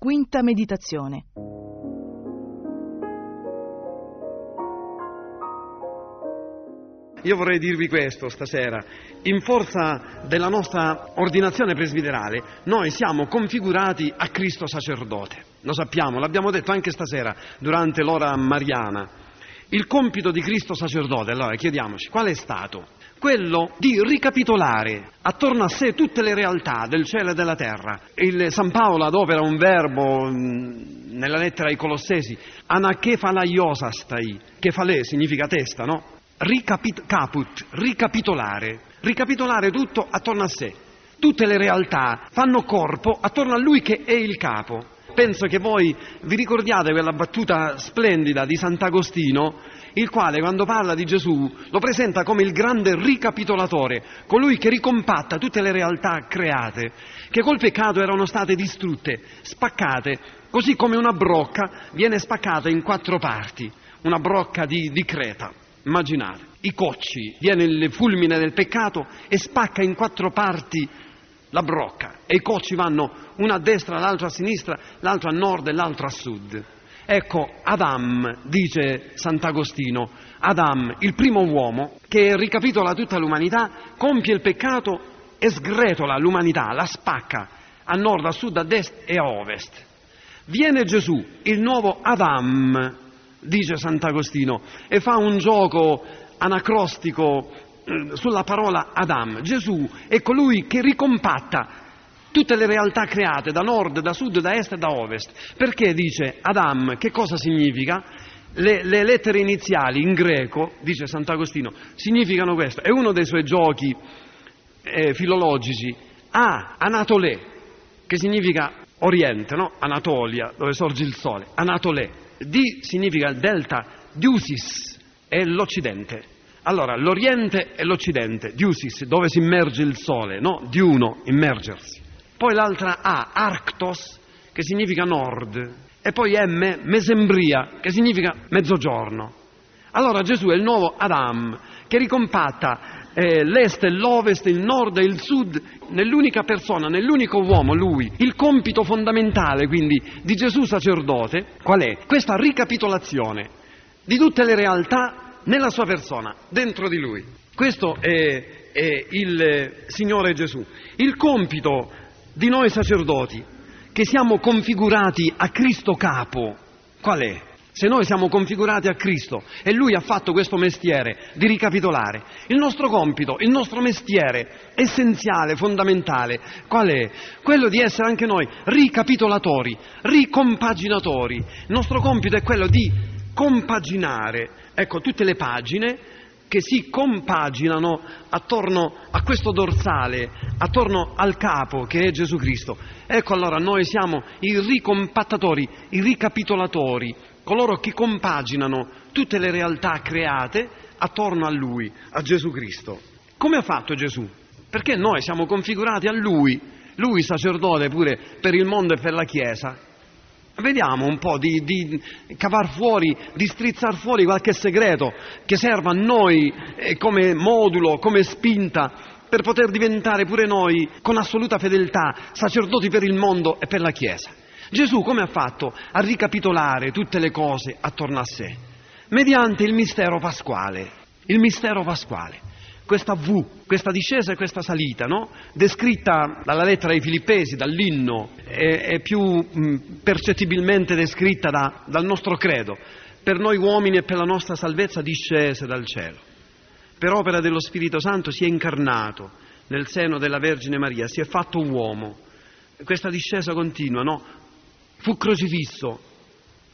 Quinta meditazione. Io vorrei dirvi questo stasera. In forza della nostra ordinazione presbiterale, noi siamo configurati a Cristo sacerdote. Lo sappiamo, l'abbiamo detto anche stasera durante l'ora mariana. Il compito di Cristo sacerdote, allora chiediamoci, qual è stato? Quello di ricapitolare attorno a sé tutte le realtà del cielo e della terra. Il San Paolo adopera un verbo mh, nella lettera ai Colossesi, anachefalaiosastai, kefale significa testa, no? Ricapit- caput, ricapitolare, ricapitolare tutto attorno a sé. Tutte le realtà fanno corpo attorno a lui che è il capo. Penso che voi vi ricordiate quella battuta splendida di Sant'Agostino, il quale quando parla di Gesù lo presenta come il grande ricapitolatore, colui che ricompatta tutte le realtà create, che col peccato erano state distrutte, spaccate, così come una brocca viene spaccata in quattro parti, una brocca di, di creta. Immaginate, i cocci, viene il fulmine del peccato e spacca in quattro parti la brocca e i cocci vanno una a destra, l'altro a sinistra, l'altro a nord e l'altro a sud. Ecco, Adam, dice Sant'Agostino, Adam, il primo uomo che ricapitola tutta l'umanità, compie il peccato e sgretola l'umanità, la spacca a nord, a sud, a est e a ovest. Viene Gesù, il nuovo Adam, dice Sant'Agostino, e fa un gioco anacrostico sulla parola Adam. Gesù è colui che ricompatta tutte le realtà create da nord, da sud, da est e da ovest. Perché dice Adam? Che cosa significa? Le, le lettere iniziali in greco, dice Sant'Agostino, significano questo. È uno dei suoi giochi eh, filologici. A, Anatolè, che significa Oriente, no? Anatolia, dove sorge il sole. Anatolè. D significa delta, Diusis, è l'Occidente. Allora, l'Oriente e l'Occidente, Diusis, dove si immerge il sole, no? Di uno, immergersi. Poi l'altra A, Arctos, che significa nord. E poi M, Mesembria, che significa mezzogiorno. Allora Gesù è il nuovo Adam, che ricompatta eh, l'est e l'ovest, il nord e il sud, nell'unica persona, nell'unico uomo, lui. Il compito fondamentale, quindi, di Gesù sacerdote, qual è? Questa ricapitolazione di tutte le realtà nella sua persona, dentro di lui. Questo è, è, il Signore Gesù. Il compito di noi sacerdoti, che siamo configurati a Cristo capo, qual è? Se noi siamo configurati a Cristo e Lui ha fatto questo mestiere di ricapitolare, il nostro compito, il nostro mestiere essenziale, fondamentale, qual è? Quello di essere anche noi ricapitolatori, ricompaginatori. Il nostro compito è quello di compaginare, ecco, tutte le pagine che si compaginano attorno a questo dorsale, attorno al capo che è Gesù Cristo. Ecco allora noi siamo i ricompattatori, i ricapitolatori, coloro che compaginano tutte le realtà create attorno a Lui, a Gesù Cristo. Come ha fatto Gesù? Perché noi siamo configurati a Lui, Lui sacerdote pure per il mondo e per la Chiesa, Vediamo un po' di, di cavar fuori, di strizzar fuori qualche segreto che serva a noi eh, come modulo, come spinta per poter diventare pure noi con assoluta fedeltà sacerdoti per il mondo e per la Chiesa. Gesù come ha fatto a ricapitolare tutte le cose attorno a sé? Mediante il mistero pasquale. Il mistero pasquale questa V, questa discesa e questa salita, no? descritta dalla lettera ai Filippesi, dall'inno, è, è più mh, percettibilmente descritta da, dal nostro credo. Per noi uomini e per la nostra salvezza discese dal cielo. Per opera dello Spirito Santo si è incarnato nel seno della Vergine Maria, si è fatto uomo. Questa discesa continua, no? Fu crocifisso,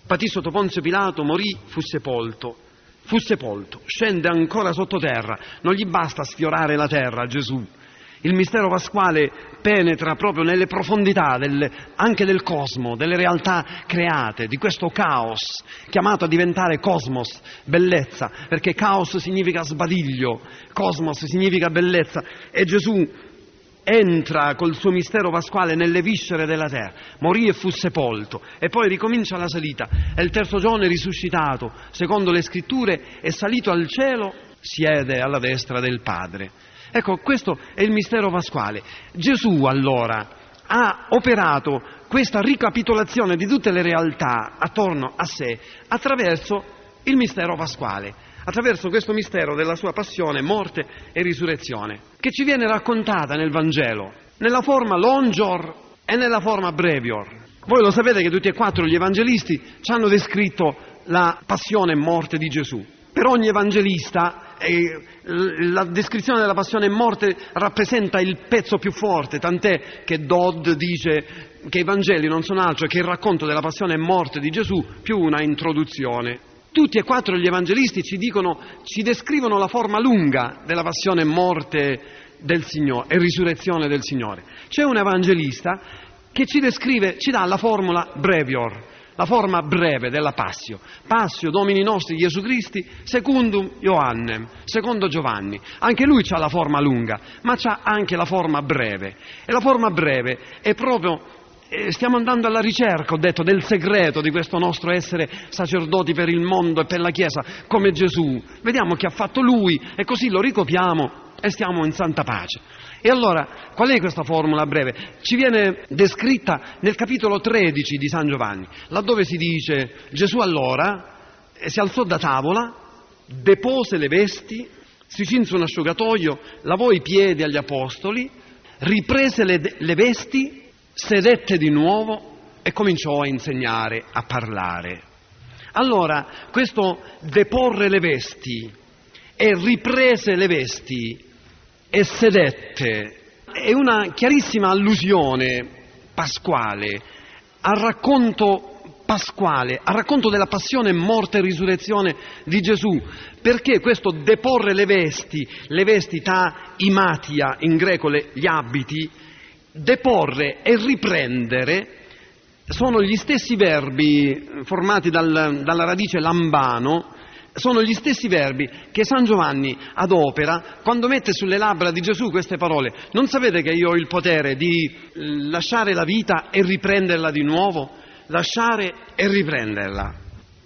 patì sotto Ponzio Pilato, morì, fu sepolto fu sepolto, scende ancora sottoterra, non gli basta sfiorare la terra a Gesù. Il mistero pasquale penetra proprio nelle profondità del, anche del cosmo, delle realtà create, di questo caos, chiamato a diventare cosmos, bellezza, perché caos significa sbadiglio, cosmos significa bellezza, e Gesù entra col suo mistero pasquale nelle viscere della terra, morì e fu sepolto. E poi ricomincia la salita. E il terzo giorno è risuscitato, secondo le scritture, è salito al cielo, siede alla destra del Padre. Ecco, questo è il mistero pasquale. Gesù allora ha operato questa ricapitolazione di tutte le realtà attorno a sé attraverso il mistero pasquale, attraverso questo mistero della sua passione, morte e risurrezione, che ci viene raccontata nel Vangelo, nella forma longior e nella forma brevior. Voi lo sapete che tutti e quattro gli evangelisti ci hanno descritto la passione e morte di Gesù. Per ogni evangelista eh, la descrizione della passione e morte rappresenta il pezzo più forte, tant'è che Dodd dice che i Vangeli non sono altro che il racconto della passione e morte di Gesù più una introduzione. Tutti e quattro gli evangelisti ci, dicono, ci descrivono la forma lunga della passione e morte del Signore e risurrezione del Signore. C'è un evangelista che ci descrive, ci dà la formula brevior, la forma breve della passio. Passio Domini nostri Gesù Cristi, secundum Ioannem, secondo Giovanni. Anche lui ha la forma lunga, ma ha anche la forma breve. E la forma breve è proprio stiamo andando alla ricerca, ho detto, del segreto di questo nostro essere sacerdoti per il mondo e per la Chiesa, come Gesù. Vediamo che ha fatto Lui e così lo ricopiamo e stiamo in santa pace. E allora, qual è questa formula breve? Ci viene descritta nel capitolo 13 di San Giovanni, laddove si dice Gesù allora eh, si alzò da tavola, depose le vesti, si cinse un asciugatoio, lavò i piedi agli apostoli, riprese le, le vesti sedette di nuovo e cominciò a insegnare, a parlare. Allora, questo deporre le vesti e riprese le vesti e sedette è una chiarissima allusione pasquale al racconto pasquale, al racconto della passione, morte e risurrezione di Gesù, perché questo deporre le vesti, le vesti ta imatia in greco le, gli abiti, deporre e riprendere sono gli stessi verbi formati dal, dalla radice lambano, sono gli stessi verbi che San Giovanni adopera quando mette sulle labbra di Gesù queste parole. Non sapete che io ho il potere di lasciare la vita e riprenderla di nuovo? Lasciare e riprenderla.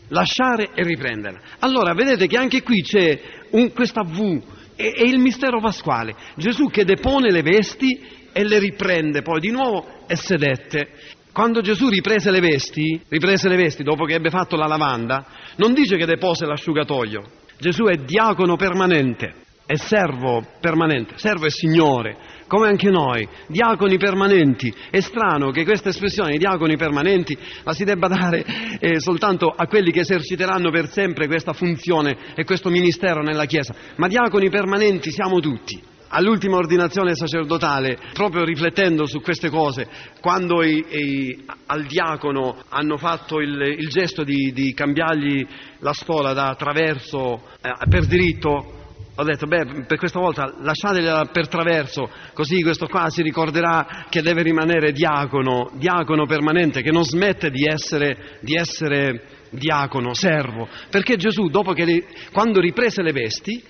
Lasciare e riprenderla. Allora, vedete che anche qui c'è un, questa V, è, è il mistero pasquale. Gesù che depone le vesti e le riprende poi di nuovo e sedette. Quando Gesù riprese le vesti, riprese le vesti dopo che ebbe fatto la lavanda, non dice che depose l'asciugatoio. Gesù è diacono permanente, è servo permanente, servo e signore, come anche noi, diaconi permanenti. È strano che questa espressione, diaconi permanenti, la si debba dare eh, soltanto a quelli che eserciteranno per sempre questa funzione e questo ministero nella Chiesa, ma diaconi permanenti siamo tutti all'ultima ordinazione sacerdotale, proprio riflettendo su queste cose, quando i, i, al diacono hanno fatto il, il gesto di, di, cambiargli la stola da traverso eh, per diritto, ho detto, beh, per questa volta lasciatela per traverso, così questo qua si ricorderà che deve rimanere diacono, diacono permanente, che non smette di essere, di essere diacono, servo, perché Gesù, dopo che, quando riprese le vesti,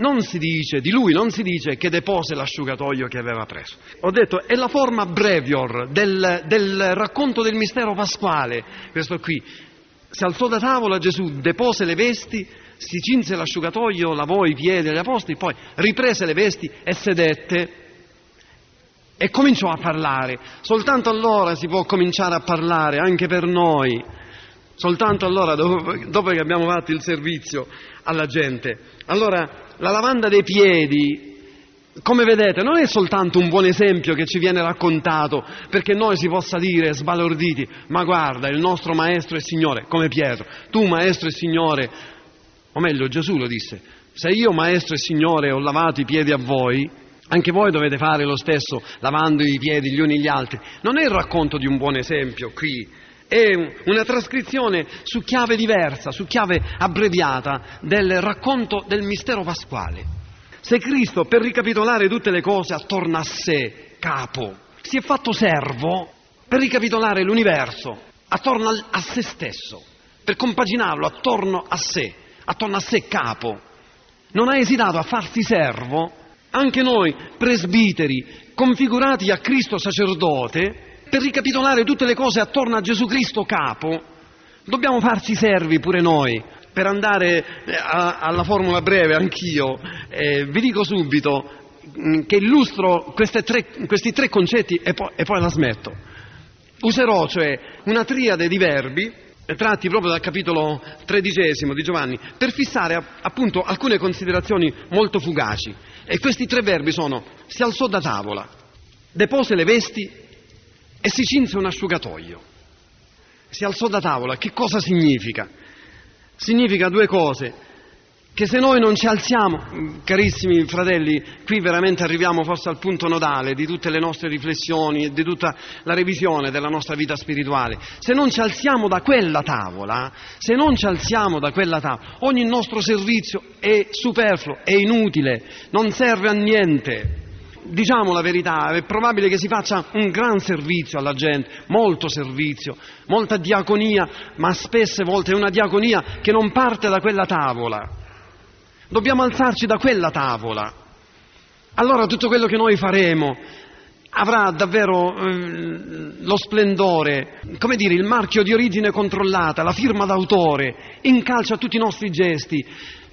non si dice, di lui non si dice che depose l'asciugatoio che aveva preso. Ho detto, è la forma brevior del, del racconto del mistero pasquale, questo qui. Si alzò da tavola Gesù, depose le vesti, si cinse l'asciugatoio, lavò i piedi agli apostoli, poi riprese le vesti e sedette e cominciò a parlare. Soltanto allora si può cominciare a parlare, anche per noi. Soltanto allora, dopo, dopo che abbiamo fatto il servizio alla gente. Allora la lavanda dei piedi, come vedete, non è soltanto un buon esempio che ci viene raccontato perché noi si possa dire sbalorditi, ma guarda, il nostro maestro e Signore, come Pietro, tu maestro e Signore, o meglio Gesù lo disse, se io maestro e Signore ho lavato i piedi a voi, anche voi dovete fare lo stesso lavando i piedi gli uni gli altri. Non è il racconto di un buon esempio qui, è una trascrizione su chiave diversa, su chiave abbreviata del racconto del mistero pasquale. Se Cristo, per ricapitolare tutte le cose attorno a sé, capo, si è fatto servo per ricapitolare l'universo attorno a se stesso, per compaginarlo attorno a sé, attorno a sé capo, non ha esitato a farsi servo, anche noi presbiteri, configurati a Cristo sacerdote, per ricapitolare tutte le cose attorno a Gesù Cristo capo, dobbiamo farci servi pure noi. Per andare eh, a, alla formula breve, anch'io, eh, vi dico subito mm, che illustro tre, questi tre concetti e poi, e poi la smetto. Userò cioè una triade di verbi tratti proprio dal capitolo tredicesimo di Giovanni, per fissare appunto alcune considerazioni molto fugaci. E questi tre verbi sono si alzò da tavola, depose le vesti e si cinse un asciugatoio. Si alzò da tavola, che cosa significa? Significa due cose che se noi non ci alziamo, carissimi fratelli, qui veramente arriviamo forse al punto nodale di tutte le nostre riflessioni e di tutta la revisione della nostra vita spirituale, se non ci alziamo da quella tavola, se non ci alziamo da quella tavola, ogni nostro servizio è superfluo, è inutile, non serve a niente. Diciamo la verità, è probabile che si faccia un gran servizio alla gente, molto servizio, molta diaconia, ma spesse volte è una diaconia che non parte da quella tavola. Dobbiamo alzarci da quella tavola. Allora tutto quello che noi faremo avrà davvero eh, lo splendore, come dire, il marchio di origine controllata, la firma d'autore, incalcia tutti i nostri gesti.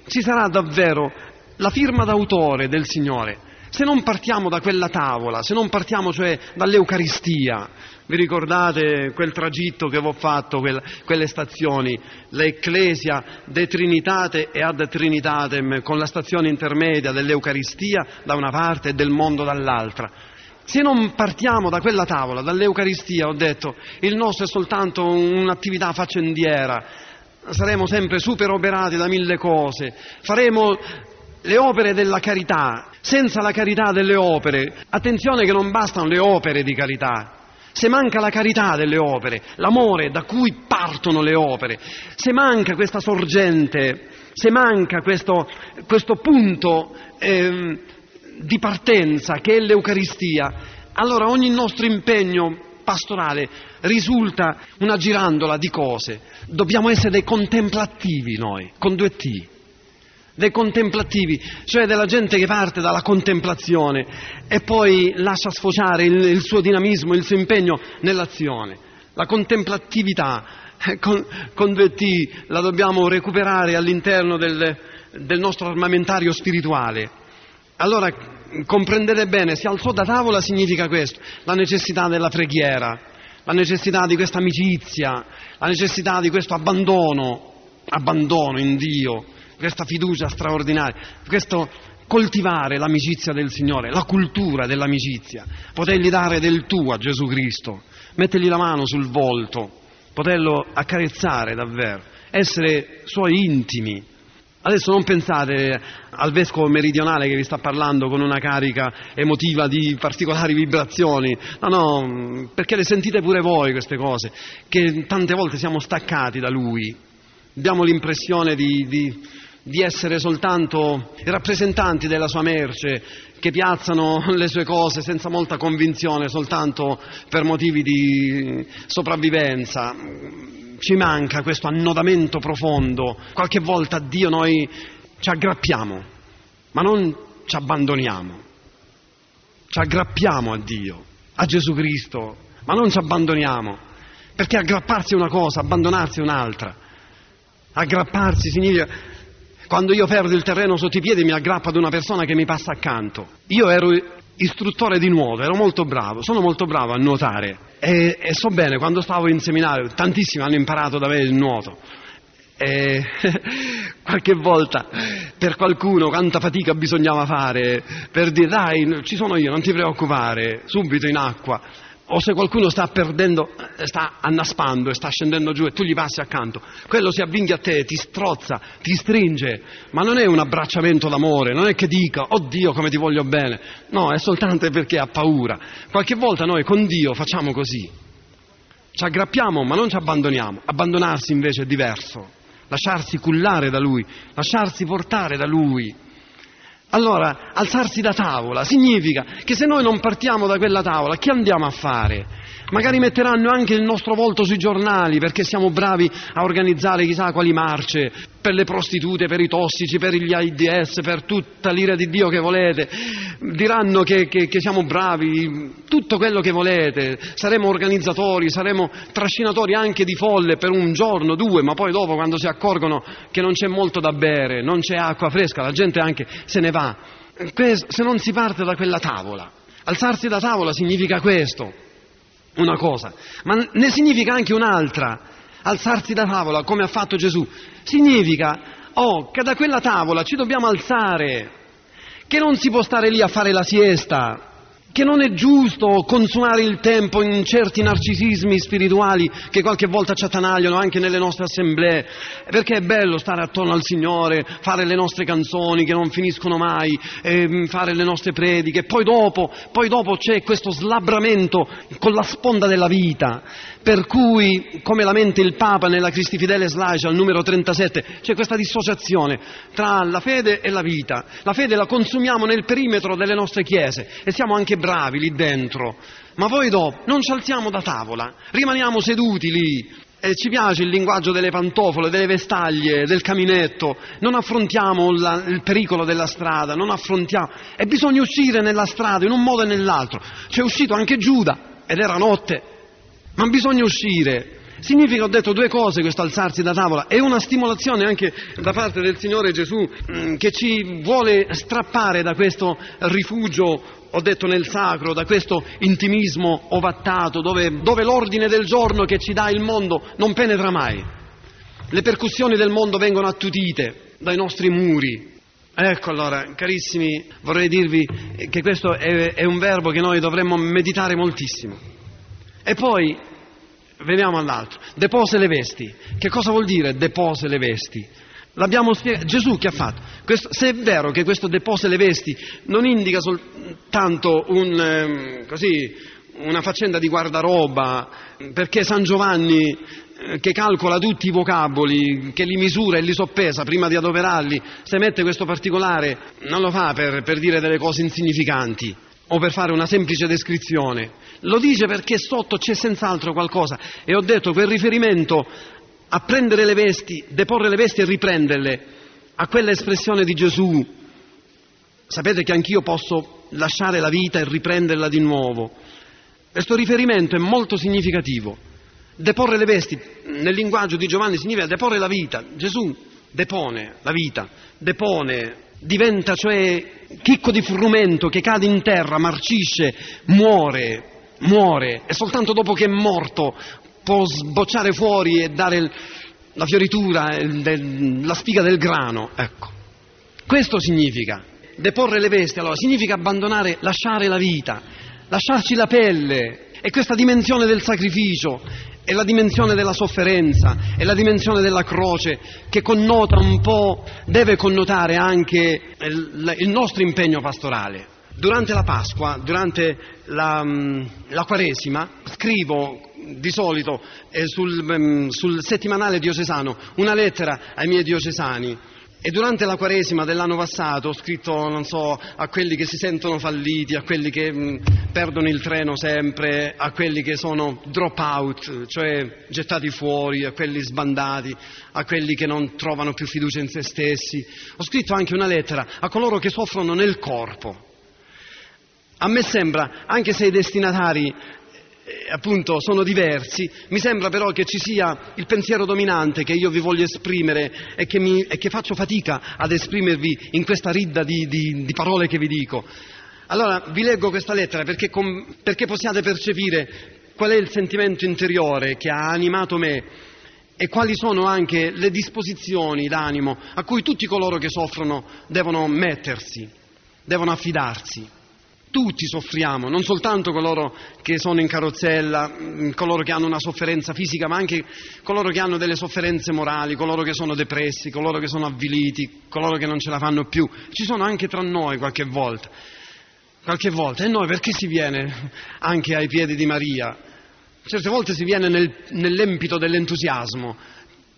Ci sarà davvero la firma d'autore del Signore. Se non partiamo da quella tavola, se non partiamo cioè dall'Eucaristia, vi ricordate quel tragitto che vi ho fatto, quelle, quelle stazioni, l'Ecclesia de Trinitate e ad Trinitatem, con la stazione intermedia dell'Eucaristia da una parte e del mondo dall'altra. Se non partiamo da quella tavola, dall'Eucaristia, ho detto, il nostro è soltanto un'attività faccendiera, saremo sempre super operati da mille cose, faremo le opere della carità, senza la carità delle opere, attenzione che non bastano le opere di carità, se manca la carità delle opere, l'amore da cui partono le opere, se manca questa sorgente, se manca questo, questo punto eh, di partenza che è l'Eucaristia, allora ogni nostro impegno pastorale risulta una girandola di cose. Dobbiamo essere dei contemplativi noi, con due T dei contemplativi, cioè della gente che parte dalla contemplazione e poi lascia sfociare il, il suo dinamismo, il suo impegno nell'azione. La contemplatività eh, con, con due T la dobbiamo recuperare all'interno del, del nostro armamentario spirituale. Allora comprendete bene, si alzò da tavola significa questo, la necessità della preghiera, la necessità di questa amicizia, la necessità di questo abbandono, abbandono in Dio, questa fiducia straordinaria, questo coltivare l'amicizia del Signore, la cultura dell'amicizia, potergli dare del tuo a Gesù Cristo, mettergli la mano sul volto, poterlo accarezzare davvero, essere suoi intimi. Adesso non pensate al vescovo meridionale che vi sta parlando con una carica emotiva di particolari vibrazioni, no, no, perché le sentite pure voi queste cose, che tante volte siamo staccati da lui, abbiamo l'impressione di, di di essere soltanto rappresentanti della sua merce, che piazzano le sue cose senza molta convinzione, soltanto per motivi di sopravvivenza. Ci manca questo annodamento profondo. Qualche volta a Dio noi ci aggrappiamo, ma non ci abbandoniamo. Ci aggrappiamo a Dio, a Gesù Cristo, ma non ci abbandoniamo. Perché aggrapparsi è una cosa, abbandonarsi è un'altra. Aggrapparsi significa quando io perdo il terreno sotto i piedi mi aggrappo ad una persona che mi passa accanto. Io ero istruttore di nuoto, ero molto bravo, sono molto bravo a nuotare e, e so bene, quando stavo in seminario, tantissimi hanno imparato da me il nuoto. E qualche volta per qualcuno quanta fatica bisognava fare per dire dai ci sono io, non ti preoccupare, subito in acqua o se qualcuno sta perdendo, sta annaspando e sta scendendo giù e tu gli passi accanto, quello si avvinghia a te, ti strozza, ti stringe, ma non è un abbracciamento d'amore, non è che dica, oddio come ti voglio bene, no, è soltanto perché ha paura. Qualche volta noi con Dio facciamo così, ci aggrappiamo ma non ci abbandoniamo, abbandonarsi invece è diverso, lasciarsi cullare da Lui, lasciarsi portare da Lui. Allora, alzarsi da tavola significa che se noi non partiamo da quella tavola, che andiamo a fare? Magari metteranno anche il nostro volto sui giornali perché siamo bravi a organizzare chissà quali marce per le prostitute, per i tossici, per gli AIDS, per tutta l'ira di Dio che volete. Diranno che, che, che siamo bravi, tutto quello che volete. Saremo organizzatori, saremo trascinatori anche di folle per un giorno, due, ma poi dopo quando si accorgono che non c'è molto da bere, non c'è acqua fresca, la gente anche se ne va. Se non si parte da quella tavola. Alzarsi da tavola significa questo una cosa, ma ne significa anche un'altra. Alzarsi da tavola, come ha fatto Gesù, significa oh, che da quella tavola ci dobbiamo alzare, che non si può stare lì a fare la siesta, che non è giusto consumare il tempo in certi narcisismi spirituali che qualche volta ci attanagliano anche nelle nostre assemblee, perché è bello stare attorno al Signore, fare le nostre canzoni che non finiscono mai, eh, fare le nostre prediche, poi dopo, poi dopo c'è questo slabbramento con la sponda della vita, per cui, come lamenta il Papa nella Cristi Fidele Slash al numero 37, c'è questa dissociazione tra la fede e la vita. La fede la consumiamo nel perimetro delle nostre chiese e siamo anche bravi lì dentro, ma poi dopo non ci alziamo da tavola, rimaniamo seduti lì, e ci piace il linguaggio delle pantofole, delle vestaglie, del caminetto, non affrontiamo la, il pericolo della strada, non affrontiamo. E bisogna uscire nella strada in un modo e nell'altro. C'è uscito anche Giuda ed era notte ma bisogna uscire. Significa, ho detto, due cose questo alzarsi da tavola, è una stimolazione anche da parte del Signore Gesù mm, che ci vuole strappare da questo rifugio, ho detto nel sacro, da questo intimismo ovattato dove, dove l'ordine del giorno che ci dà il mondo non penetra mai. Le percussioni del mondo vengono attutite dai nostri muri, Ecco allora, carissimi, vorrei dirvi che questo è, è, un verbo che noi dovremmo meditare moltissimo. E poi veniamo all'altro. Depose le vesti. Che cosa vuol dire depose le vesti? L'abbiamo spiegato. Gesù che ha fatto? Questo, se è vero che questo depose le vesti non indica soltanto un, eh, così, una faccenda di guardaroba, perché San Giovanni eh, che calcola tutti i vocaboli, che li misura e li soppesa prima di adoperarli, se mette questo particolare non lo fa per, per dire delle cose insignificanti o per fare una semplice descrizione, lo dice perché sotto c'è senz'altro qualcosa e ho detto quel riferimento a prendere le vesti, deporre le vesti e riprenderle, a quella espressione di Gesù, sapete che anch'io posso lasciare la vita e riprenderla di nuovo. Questo riferimento è molto significativo. Deporre le vesti nel linguaggio di Giovanni significa deporre la vita. Gesù depone la vita, depone diventa cioè chicco di frumento che cade in terra, marcisce, muore, muore e soltanto dopo che è morto può sbocciare fuori e dare la fioritura, la spiga del grano. Ecco. Questo significa deporre le vesti, allora significa abbandonare, lasciare la vita, lasciarci la pelle, e questa dimensione del sacrificio è la dimensione della sofferenza, è la dimensione della croce che connota un po', deve connotare anche il nostro impegno pastorale. Durante la Pasqua, durante la, mm, la Quaresima, scrivo di solito eh, sul, mm, sul settimanale diocesano una lettera ai miei diocesani e durante la Quaresima dell'anno passato ho scritto, non so, a quelli che si sentono falliti, a quelli che mh, mm, perdono il treno sempre, a quelli che sono drop out, cioè gettati fuori, a quelli sbandati, a quelli che non trovano più fiducia in se stessi. Ho scritto anche una lettera a coloro che soffrono nel corpo. A me sembra, anche se i destinatari eh, appunto sono diversi, mi sembra però che ci sia il pensiero dominante che io vi voglio esprimere e che, mi, e che faccio fatica ad esprimervi in questa ridda di, di, di, parole che vi dico. Allora vi leggo questa lettera perché, com, perché possiate percepire qual è il sentimento interiore che ha animato me e quali sono anche le disposizioni d'animo a cui tutti coloro che soffrono devono mettersi, devono affidarsi. Tutti soffriamo, non soltanto coloro che sono in carrozzella, mm, coloro che hanno una sofferenza fisica, ma anche coloro che hanno delle sofferenze morali, coloro che sono depressi, coloro che sono avviliti, coloro che non ce la fanno più. Ci sono anche tra noi qualche volta. Qualche volta. E noi perché si viene anche ai piedi di Maria? Certe volte si viene nel, nell'empito dell'entusiasmo,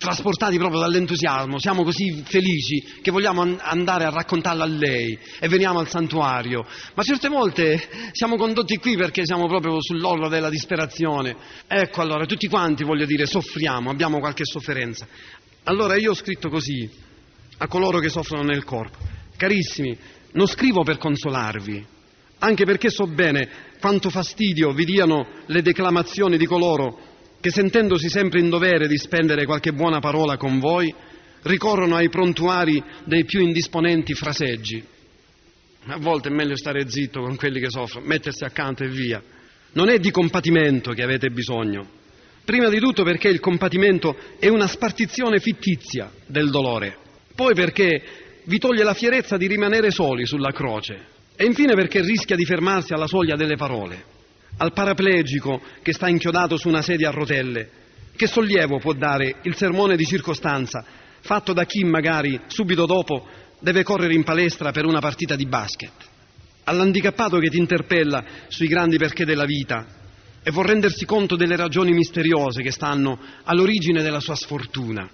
trasportati proprio dall'entusiasmo, siamo così felici che vogliamo andare a raccontarlo a lei e veniamo al santuario, ma certe volte siamo condotti qui perché siamo proprio sull'orlo della disperazione. Ecco allora, tutti quanti, voglio dire, soffriamo, abbiamo qualche sofferenza. Allora io ho scritto così a coloro che soffrono nel corpo. Carissimi, non scrivo per consolarvi, anche perché so bene quanto fastidio vi diano le declamazioni di coloro che sentendosi sempre in dovere di spendere qualche buona parola con voi, ricorrono ai prontuari dei più indisponenti fraseggi. A volte è meglio stare zitto con quelli che soffrono, mettersi accanto e via. Non è di compatimento che avete bisogno. Prima di tutto perché il compatimento è una spartizione fittizia del dolore. Poi perché vi toglie la fierezza di rimanere soli sulla croce. E infine perché rischia di fermarsi alla soglia delle parole. Al paraplegico che sta inchiodato su una sedia a rotelle, che sollievo può dare il sermone di circostanza fatto da chi magari subito dopo deve correre in palestra per una partita di basket? All'handicappato che ti interpella sui grandi perché della vita e vuol rendersi conto delle ragioni misteriose che stanno all'origine della sua sfortuna.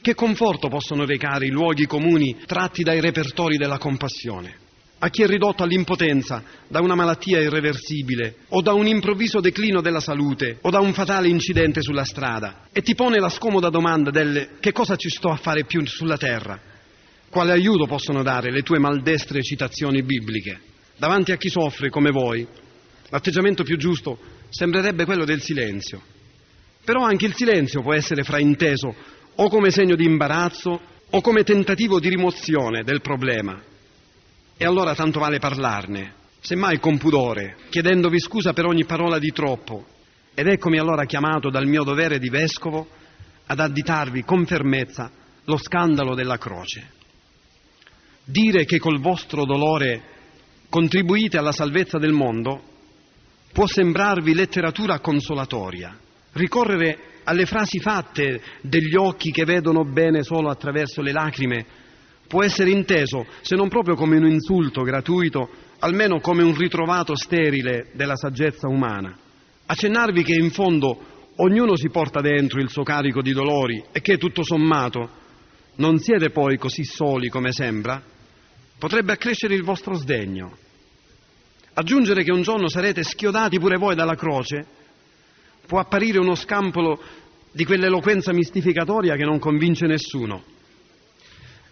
Che conforto possono recare i luoghi comuni tratti dai repertori della compassione? A chi è ridotto all'impotenza da una malattia irreversibile o da un improvviso declino della salute o da un fatale incidente sulla strada e ti pone la scomoda domanda del che cosa ci sto a fare più sulla terra? Quale aiuto possono dare le tue maldestre citazioni bibliche? Davanti a chi soffre come voi, l'atteggiamento più giusto sembrerebbe quello del silenzio. Però anche il silenzio può essere frainteso o come segno di imbarazzo o come tentativo di rimozione del problema. E allora tanto vale parlarne, semmai con pudore, chiedendovi scusa per ogni parola di troppo. Ed eccomi allora chiamato dal mio dovere di vescovo ad additarvi con fermezza lo scandalo della croce. Dire che col vostro dolore contribuite alla salvezza del mondo può sembrarvi letteratura consolatoria. Ricorrere alle frasi fatte degli occhi che vedono bene solo attraverso le lacrime può essere inteso, se non proprio come un insulto gratuito, almeno come un ritrovato sterile della saggezza umana. Accennarvi che in fondo ognuno si porta dentro il suo carico di dolori e che tutto sommato non siete poi così soli come sembra, potrebbe accrescere il vostro sdegno. Aggiungere che un giorno sarete schiodati pure voi dalla croce può apparire uno scampolo di quell'eloquenza mistificatoria che non convince nessuno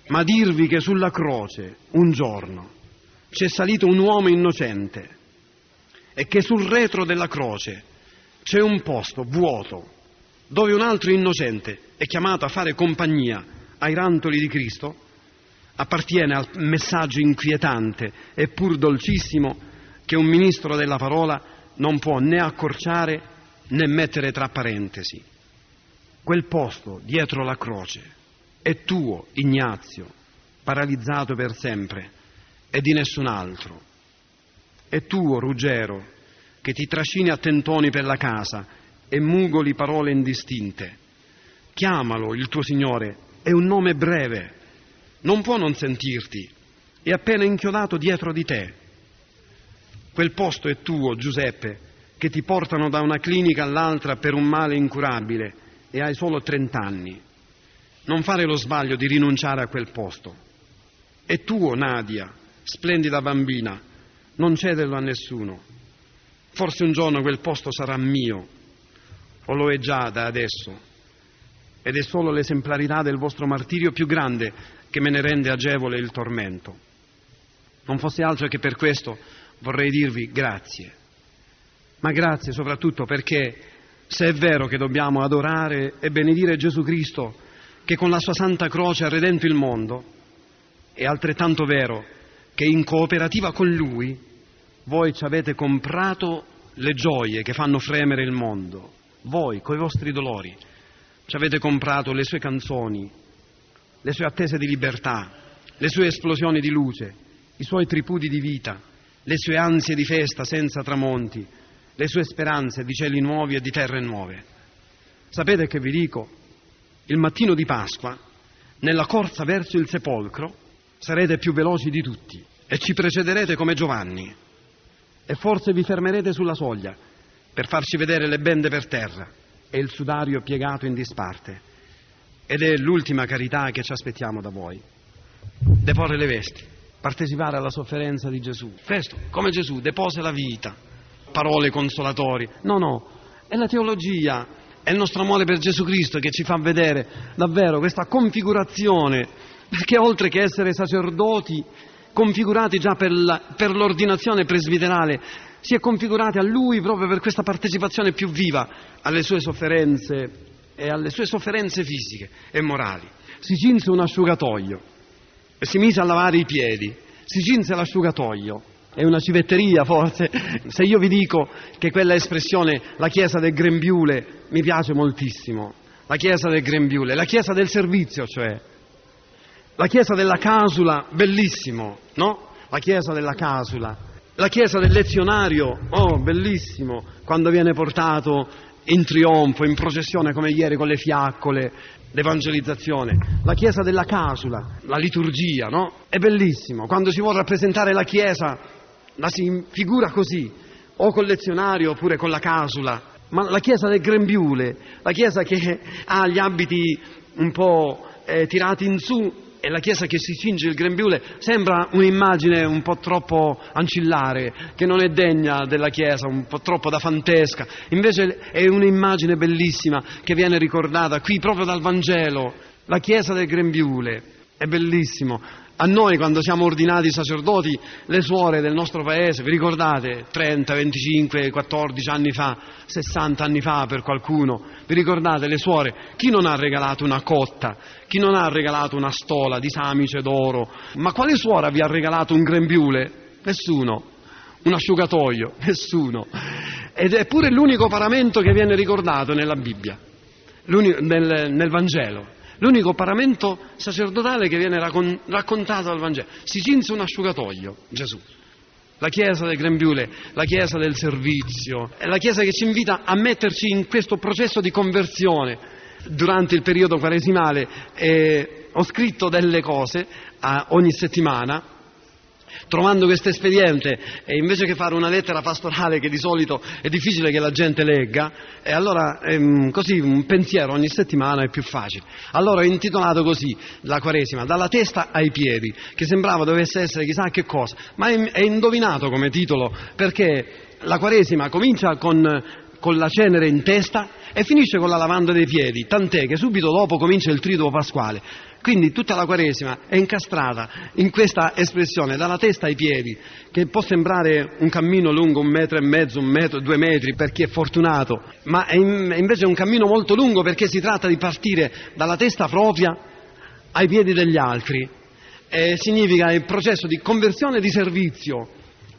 ma dirvi che sulla croce un giorno c'è salito un uomo innocente e che sul retro della croce c'è un posto vuoto dove un altro innocente è chiamato a fare compagnia ai rantoli di Cristo, appartiene al messaggio inquietante e pur dolcissimo che un ministro della parola non può né accorciare né mettere tra parentesi. Quel posto dietro la croce è tuo, Ignazio, paralizzato per sempre, e di nessun altro. È tuo, Ruggero, che ti trascini a tentoni per la casa e mugoli parole indistinte. Chiamalo, il tuo Signore, è un nome breve, non può non sentirti, è appena inchiodato dietro di te. Quel posto è tuo, Giuseppe, che ti portano da una clinica all'altra per un male incurabile e hai solo trent'anni non fare lo sbaglio di rinunciare a quel posto. È tuo, Nadia, splendida bambina, non cederlo a nessuno. Forse un giorno quel posto sarà mio, o lo è già da adesso. Ed è solo l'esemplarità del vostro martirio più grande che me ne rende agevole il tormento. Non fosse altro che per questo vorrei dirvi grazie. Ma grazie soprattutto perché se è vero che dobbiamo adorare e benedire Gesù Cristo, che con la sua santa croce ha redento il mondo, è altrettanto vero che in cooperativa con Lui voi ci avete comprato le gioie che fanno fremere il mondo. Voi, coi vostri dolori, ci avete comprato le sue canzoni, le sue attese di libertà, le sue esplosioni di luce, i suoi tripudi di vita, le sue ansie di festa senza tramonti, le sue speranze di cieli nuovi e di terre nuove. Sapete che vi dico? Il mattino di Pasqua, nella corsa verso il sepolcro, sarete più veloci di tutti e ci precederete come Giovanni e forse vi fermerete sulla soglia per farci vedere le bende per terra e il sudario piegato in disparte. Ed è l'ultima carità che ci aspettiamo da voi. Deporre le vesti, partecipare alla sofferenza di Gesù. Questo, come Gesù, depose la vita. Parole consolatorie. No, no, è la teologia è il nostro amore per Gesù Cristo che ci fa vedere davvero questa configurazione, perché oltre che essere sacerdoti configurati già per, la, per l'ordinazione presbiterale, si è configurati a Lui proprio per questa partecipazione più viva alle sue sofferenze e alle sue sofferenze fisiche e morali. Si cinse un asciugatoio e si mise a lavare i piedi, si cinse l'asciugatoio è una civetteria forse, se io vi dico che quella espressione, la chiesa del grembiule, mi piace moltissimo, la chiesa del grembiule, la chiesa del servizio cioè, la chiesa della casula, bellissimo, no? La chiesa della casula, la chiesa del lezionario, oh, bellissimo, quando viene portato in trionfo, in processione come ieri con le fiaccole, l'evangelizzazione, la chiesa della casula, la liturgia, no? È bellissimo, quando si vuole rappresentare la chiesa la si figura così, o col lezionario oppure con la casula, ma la chiesa del grembiule, la chiesa che ha gli abiti un po' eh, tirati in su e la chiesa che si cinge il grembiule sembra un'immagine un po' troppo ancillare, che non è degna della chiesa, un po' troppo da fantesca. Invece è un'immagine bellissima che viene ricordata qui proprio dal Vangelo, la chiesa del grembiule. È bellissimo. A noi quando siamo ordinati sacerdoti, le suore del nostro paese, vi ricordate 30, 25, 14 anni fa, 60 anni fa per qualcuno, vi ricordate le suore? Chi non ha regalato una cotta? Chi non ha regalato una stola di samice d'oro? Ma quale suora vi ha regalato un grembiule? Nessuno. Un asciugatoio? Nessuno. Ed è pure l'unico paramento che viene ricordato nella Bibbia, nel, nel Vangelo l'unico paramento sacerdotale che viene raccontato dal Vangelo. Si cinse un asciugatoio, Gesù. La Chiesa del Grembiule, la Chiesa del servizio, è la Chiesa che ci invita a metterci in questo processo di conversione durante il periodo quaresimale. Eh, ho scritto delle cose eh, ogni settimana trovando questo espediente e invece che fare una lettera pastorale che di solito è difficile che la gente legga, e allora ehm, così un pensiero ogni settimana è più facile. Allora ho intitolato così la Quaresima, dalla testa ai piedi, che sembrava dovesse essere chissà che cosa, ma è, è indovinato come titolo perché la Quaresima comincia con, con la cenere in testa e finisce con la lavanda dei piedi, tant'è che subito dopo comincia il triduo pasquale. Quindi tutta la Quaresima è incastrata in questa espressione, dalla testa ai piedi, che può sembrare un cammino lungo un metro e mezzo, un metro, due metri per chi è fortunato, ma è invece un cammino molto lungo perché si tratta di partire dalla testa propria ai piedi degli altri. E significa il processo di conversione e di servizio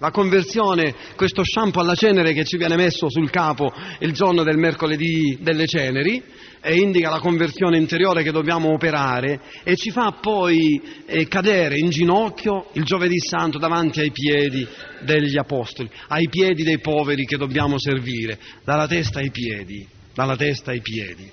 la conversione, questo shampoo alla cenere che ci viene messo sul capo il giorno del mercoledì delle ceneri, indica la conversione interiore che dobbiamo operare e ci fa poi eh, cadere in ginocchio il giovedì santo davanti ai piedi degli apostoli, ai piedi dei poveri che dobbiamo servire, dalla testa ai piedi, dalla testa ai piedi.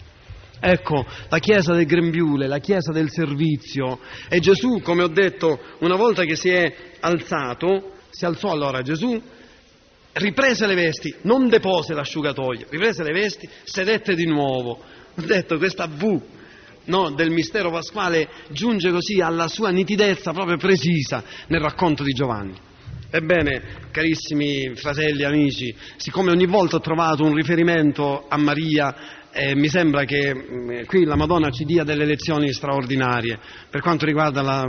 Ecco, la chiesa del grembiule, la chiesa del servizio e Gesù, come ho detto, una volta che si è alzato, si alzò allora Gesù, riprese le vesti, non depose l'asciugatoio, riprese le vesti, sedette di nuovo. Ho detto questa V no, del mistero pasquale giunge così alla sua nitidezza proprio precisa nel racconto di Giovanni. Ebbene, carissimi fratelli amici, siccome ogni volta ho trovato un riferimento a Maria, eh, mi sembra che eh, qui la Madonna ci dia delle lezioni straordinarie per quanto riguarda la,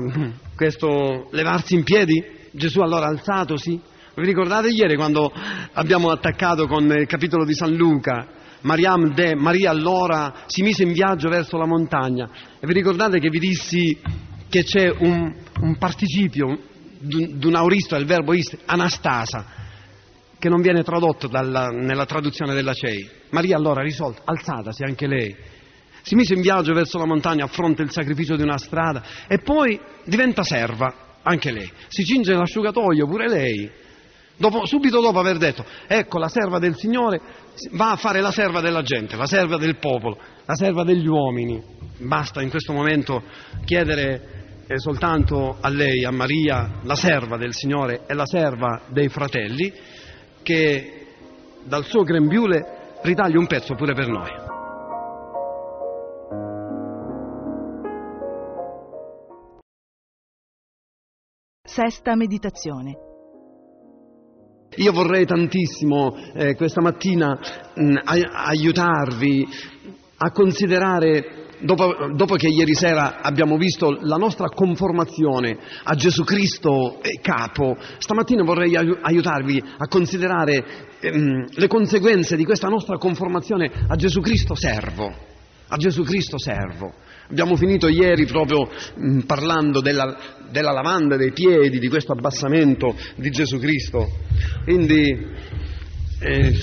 questo levarsi in piedi. Gesù allora alzatosi. Vi ricordate ieri quando abbiamo attaccato con il capitolo di San Luca? Mariam de Maria allora si mise in viaggio verso la montagna. E vi ricordate che vi dissi che c'è un, un participio d'un auristo del verbo ist, anastasa, che non viene tradotto dalla, nella traduzione della CEI. Maria allora risolta, alzatasi anche lei, si mise in viaggio verso la montagna, affronta il sacrificio di una strada e poi diventa serva anche lei. Si cinge l'asciugatoio, pure lei. Dopo, subito dopo aver detto, ecco la serva del Signore va a fare la serva della gente, la serva del popolo, la serva degli uomini. Basta in questo momento chiedere eh, soltanto a lei, a Maria, la serva del Signore e la serva dei fratelli, che dal suo grembiule ritagli un pezzo pure per noi. Sesta meditazione. Io vorrei tantissimo eh, questa mattina mh, aiutarvi a considerare, dopo, dopo, che ieri sera abbiamo visto la nostra conformazione a Gesù Cristo eh, capo, stamattina vorrei aiutarvi a considerare ehm, le conseguenze di questa nostra conformazione a Gesù Cristo servo a Gesù Cristo servo. Abbiamo finito ieri proprio mh, parlando della, della lavanda dei piedi, di questo abbassamento di Gesù Cristo. Quindi eh,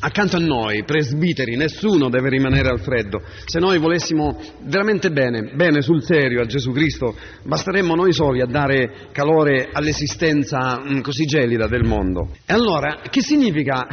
accanto a noi, presbiteri, nessuno deve rimanere al freddo. Se noi volessimo veramente bene, bene sul serio a Gesù Cristo, basteremmo noi soli a dare calore all'esistenza mh, così gelida del mondo. E allora, che significa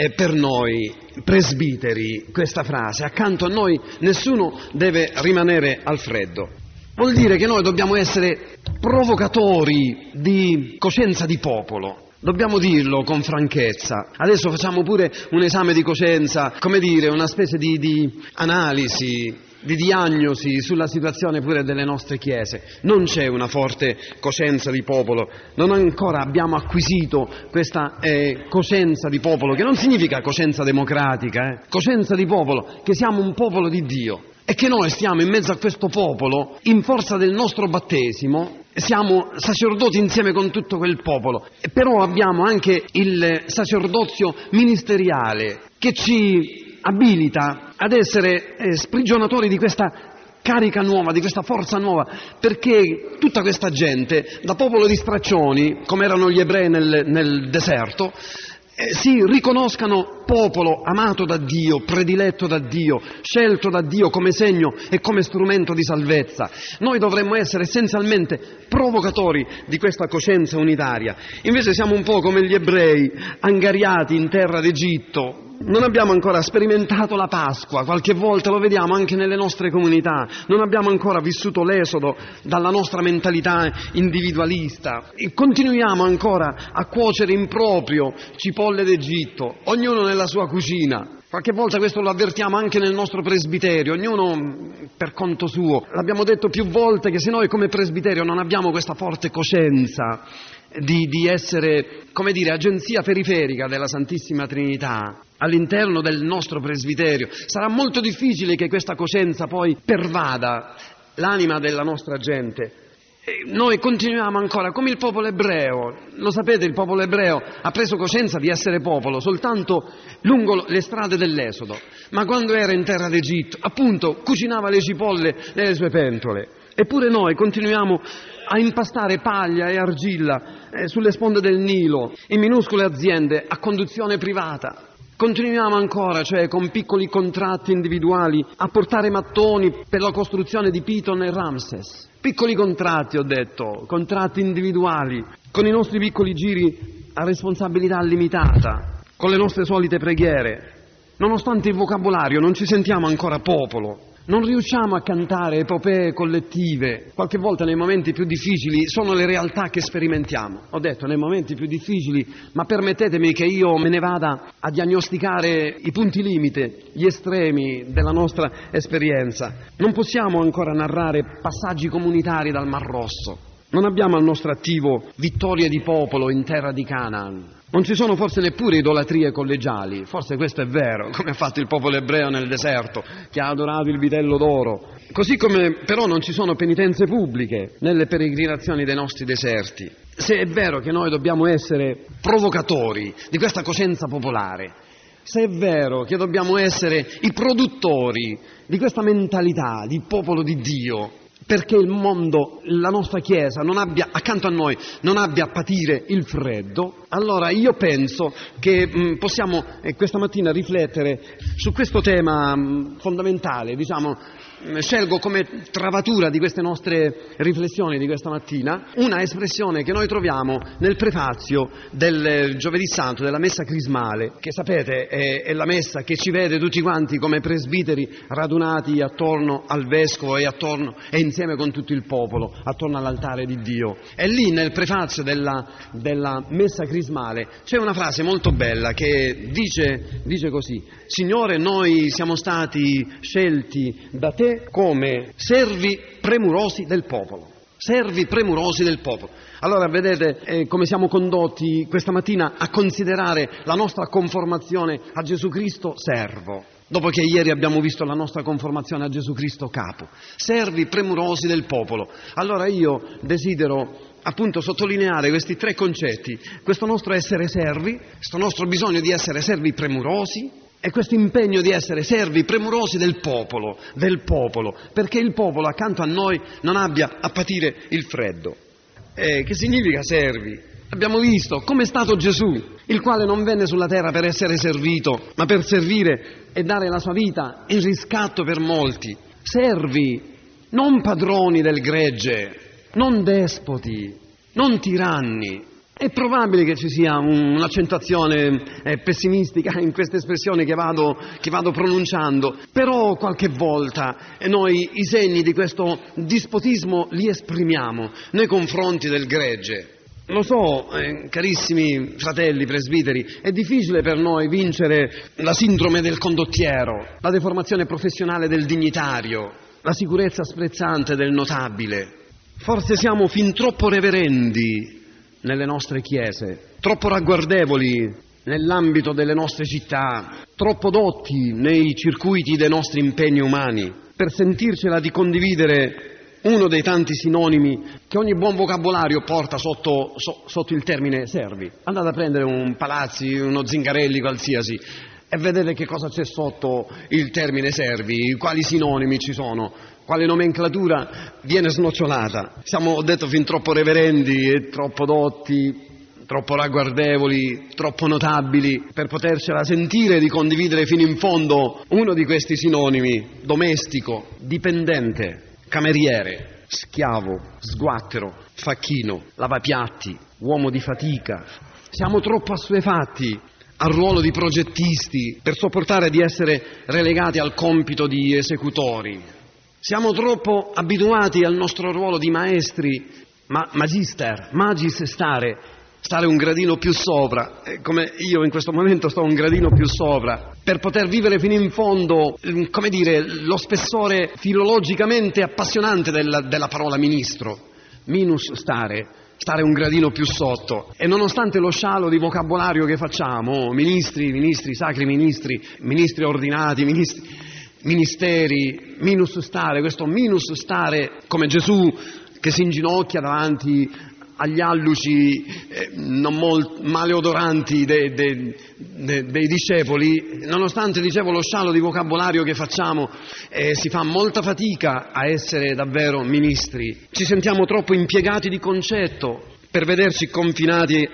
eh, per noi presbiteri questa frase? Accanto a noi nessuno deve rimanere al freddo. Vuol dire che noi dobbiamo essere provocatori di coscienza di popolo. Dobbiamo dirlo con franchezza. Adesso facciamo pure un esame di coscienza, come dire, una specie di, di analisi, di diagnosi sulla situazione pure delle nostre chiese. Non c'è una forte coscienza di popolo, non ancora abbiamo acquisito questa eh, coscienza di popolo, che non significa coscienza democratica, eh? coscienza di popolo, che siamo un popolo di Dio e che noi stiamo in mezzo a questo popolo in forza del nostro battesimo, siamo sacerdoti insieme con tutto quel popolo, però abbiamo anche il sacerdozio ministeriale che abilita ad essere eh, sprigionatori di questa carica nuova, di questa forza nuova, perché tutta questa gente, da popolo di straccioni, come erano gli ebrei nel, nel deserto, eh, si riconoscano popolo amato da Dio, prediletto da Dio, scelto da Dio come segno e come strumento di salvezza. Noi dovremmo essere essenzialmente provocatori di questa coscienza unitaria. Invece siamo un po' come gli ebrei, angariati in terra d'Egitto, non abbiamo ancora sperimentato la Pasqua, qualche volta lo vediamo anche nelle nostre comunità, non abbiamo ancora vissuto l'esodo dalla nostra mentalità individualista e continuiamo ancora a cuocere in proprio cipolle d'Egitto, ognuno nella sua cucina. Qualche volta questo lo avvertiamo anche nel nostro presbiterio, ognuno per conto suo. L'abbiamo detto più volte che se noi come presbiterio non abbiamo questa forte coscienza di, di essere, come dire, agenzia periferica della Santissima Trinità, all'interno del nostro presbiterio. Sarà molto difficile che questa coscienza poi pervada l'anima della nostra gente. E noi continuiamo ancora come il popolo ebreo, lo sapete il popolo ebreo ha preso coscienza di essere popolo soltanto lungo le strade dell'Esodo, ma quando era in terra d'Egitto appunto cucinava le cipolle nelle sue pentole. Eppure noi continuiamo a impastare paglia e argilla eh, sulle sponde del Nilo, in minuscole aziende a conduzione privata. Continuiamo ancora, cioè con piccoli contratti individuali, a portare mattoni per la costruzione di Piton e Ramses. Piccoli contratti, ho detto, contratti individuali, con i nostri piccoli giri a responsabilità limitata, con le nostre solite preghiere. Nonostante il vocabolario non ci sentiamo ancora popolo, non riusciamo a cantare epopee collettive, qualche volta nei momenti più difficili sono le realtà che sperimentiamo. Ho detto nei momenti più difficili, ma permettetemi che io me ne vada a diagnosticare i punti limite, gli estremi della nostra esperienza. Non possiamo ancora narrare passaggi comunitari dal Mar Rosso. Non abbiamo al nostro attivo vittorie di popolo in terra di Canaan. Non ci sono forse neppure idolatrie collegiali, forse questo è vero, come ha fatto il popolo ebreo nel deserto, che ha adorato il vitello d'oro. Così come però non ci sono penitenze pubbliche nelle peregrinazioni dei nostri deserti. Se è vero che noi dobbiamo essere provocatori di questa coscienza popolare, se è vero che dobbiamo essere i produttori di questa mentalità di popolo di Dio, perché il mondo, la nostra Chiesa, abbia, accanto a noi, non abbia a patire il freddo, allora io penso che mh, possiamo eh, questa mattina riflettere su questo tema mh, fondamentale, diciamo, scelgo come travatura di queste nostre riflessioni di questa mattina una espressione che noi troviamo nel prefazio del giovedì santo, della messa crismale, che sapete è, è, la messa che ci vede tutti quanti come presbiteri radunati attorno al vescovo e, attorno, e insieme con tutto il popolo, attorno all'altare di Dio. E lì nel prefazio della, della messa crismale c'è una frase molto bella che dice, dice così, Signore noi siamo stati scelti da te come servi premurosi del popolo. Servi premurosi del popolo. Allora vedete eh, come siamo condotti questa mattina a considerare la nostra conformazione a Gesù Cristo servo, dopo che ieri abbiamo visto la nostra conformazione a Gesù Cristo capo. Servi premurosi del popolo. Allora io desidero appunto sottolineare questi tre concetti, questo nostro essere servi, questo nostro bisogno di essere servi premurosi, E questo impegno di essere servi premurosi del popolo, del popolo, perché il popolo accanto a noi non abbia a patire il freddo. Eh, che significa servi? Abbiamo visto come è stato Gesù, il quale non venne sulla terra per essere servito, ma per servire e dare la sua vita in riscatto per molti. Servi, non padroni del gregge, non despoti, non tiranni, è probabile che ci sia un'accentuazione eh, pessimistica in questa espressione che vado, che vado, pronunciando, però qualche volta noi i segni di questo dispotismo li esprimiamo nei confronti del gregge. Lo so, eh, carissimi fratelli presbiteri, è difficile per noi vincere la sindrome del condottiero, la deformazione professionale del dignitario, la sicurezza sprezzante del notabile. Forse siamo fin troppo reverendi nelle nostre chiese, troppo ragguardevoli nell'ambito delle nostre città, troppo dotti nei circuiti dei nostri impegni umani, per sentircela di condividere uno dei tanti sinonimi che ogni buon vocabolario porta sotto, so, sotto il termine servi. Andate a prendere un palazzi, uno zingarelli qualsiasi e vedete che cosa c'è sotto il termine servi, quali sinonimi ci sono quale nomenclatura viene snocciolata. Siamo, ho detto, fin troppo reverendi e troppo dotti, troppo ragguardevoli, troppo notabili per potercela sentire di condividere fino in fondo uno di questi sinonimi, domestico, dipendente, cameriere, schiavo, sguattero, facchino, lavapiatti, uomo di fatica. Siamo troppo assuefatti al ruolo di progettisti per sopportare di essere relegati al compito di esecutori, siamo troppo abituati al nostro ruolo di maestri, ma magister, magis stare, stare un gradino più sopra, come io in questo momento sto un gradino più sopra, per poter vivere fino in fondo, mm, come dire, lo spessore filologicamente appassionante della, della parola ministro. Minus stare, stare un gradino più sotto. E nonostante lo scialo di vocabolario che facciamo, ministri, ministri, sacri ministri, ministri ordinati, ministri, ministeri, minus stare, questo minus stare come Gesù che si inginocchia davanti agli alluci eh, molt, maleodoranti dei, dei, dei, dei, discepoli, nonostante dicevo lo scialo di vocabolario che facciamo, eh, si fa molta fatica a essere davvero ministri. Ci sentiamo troppo impiegati di concetto per vederci confinati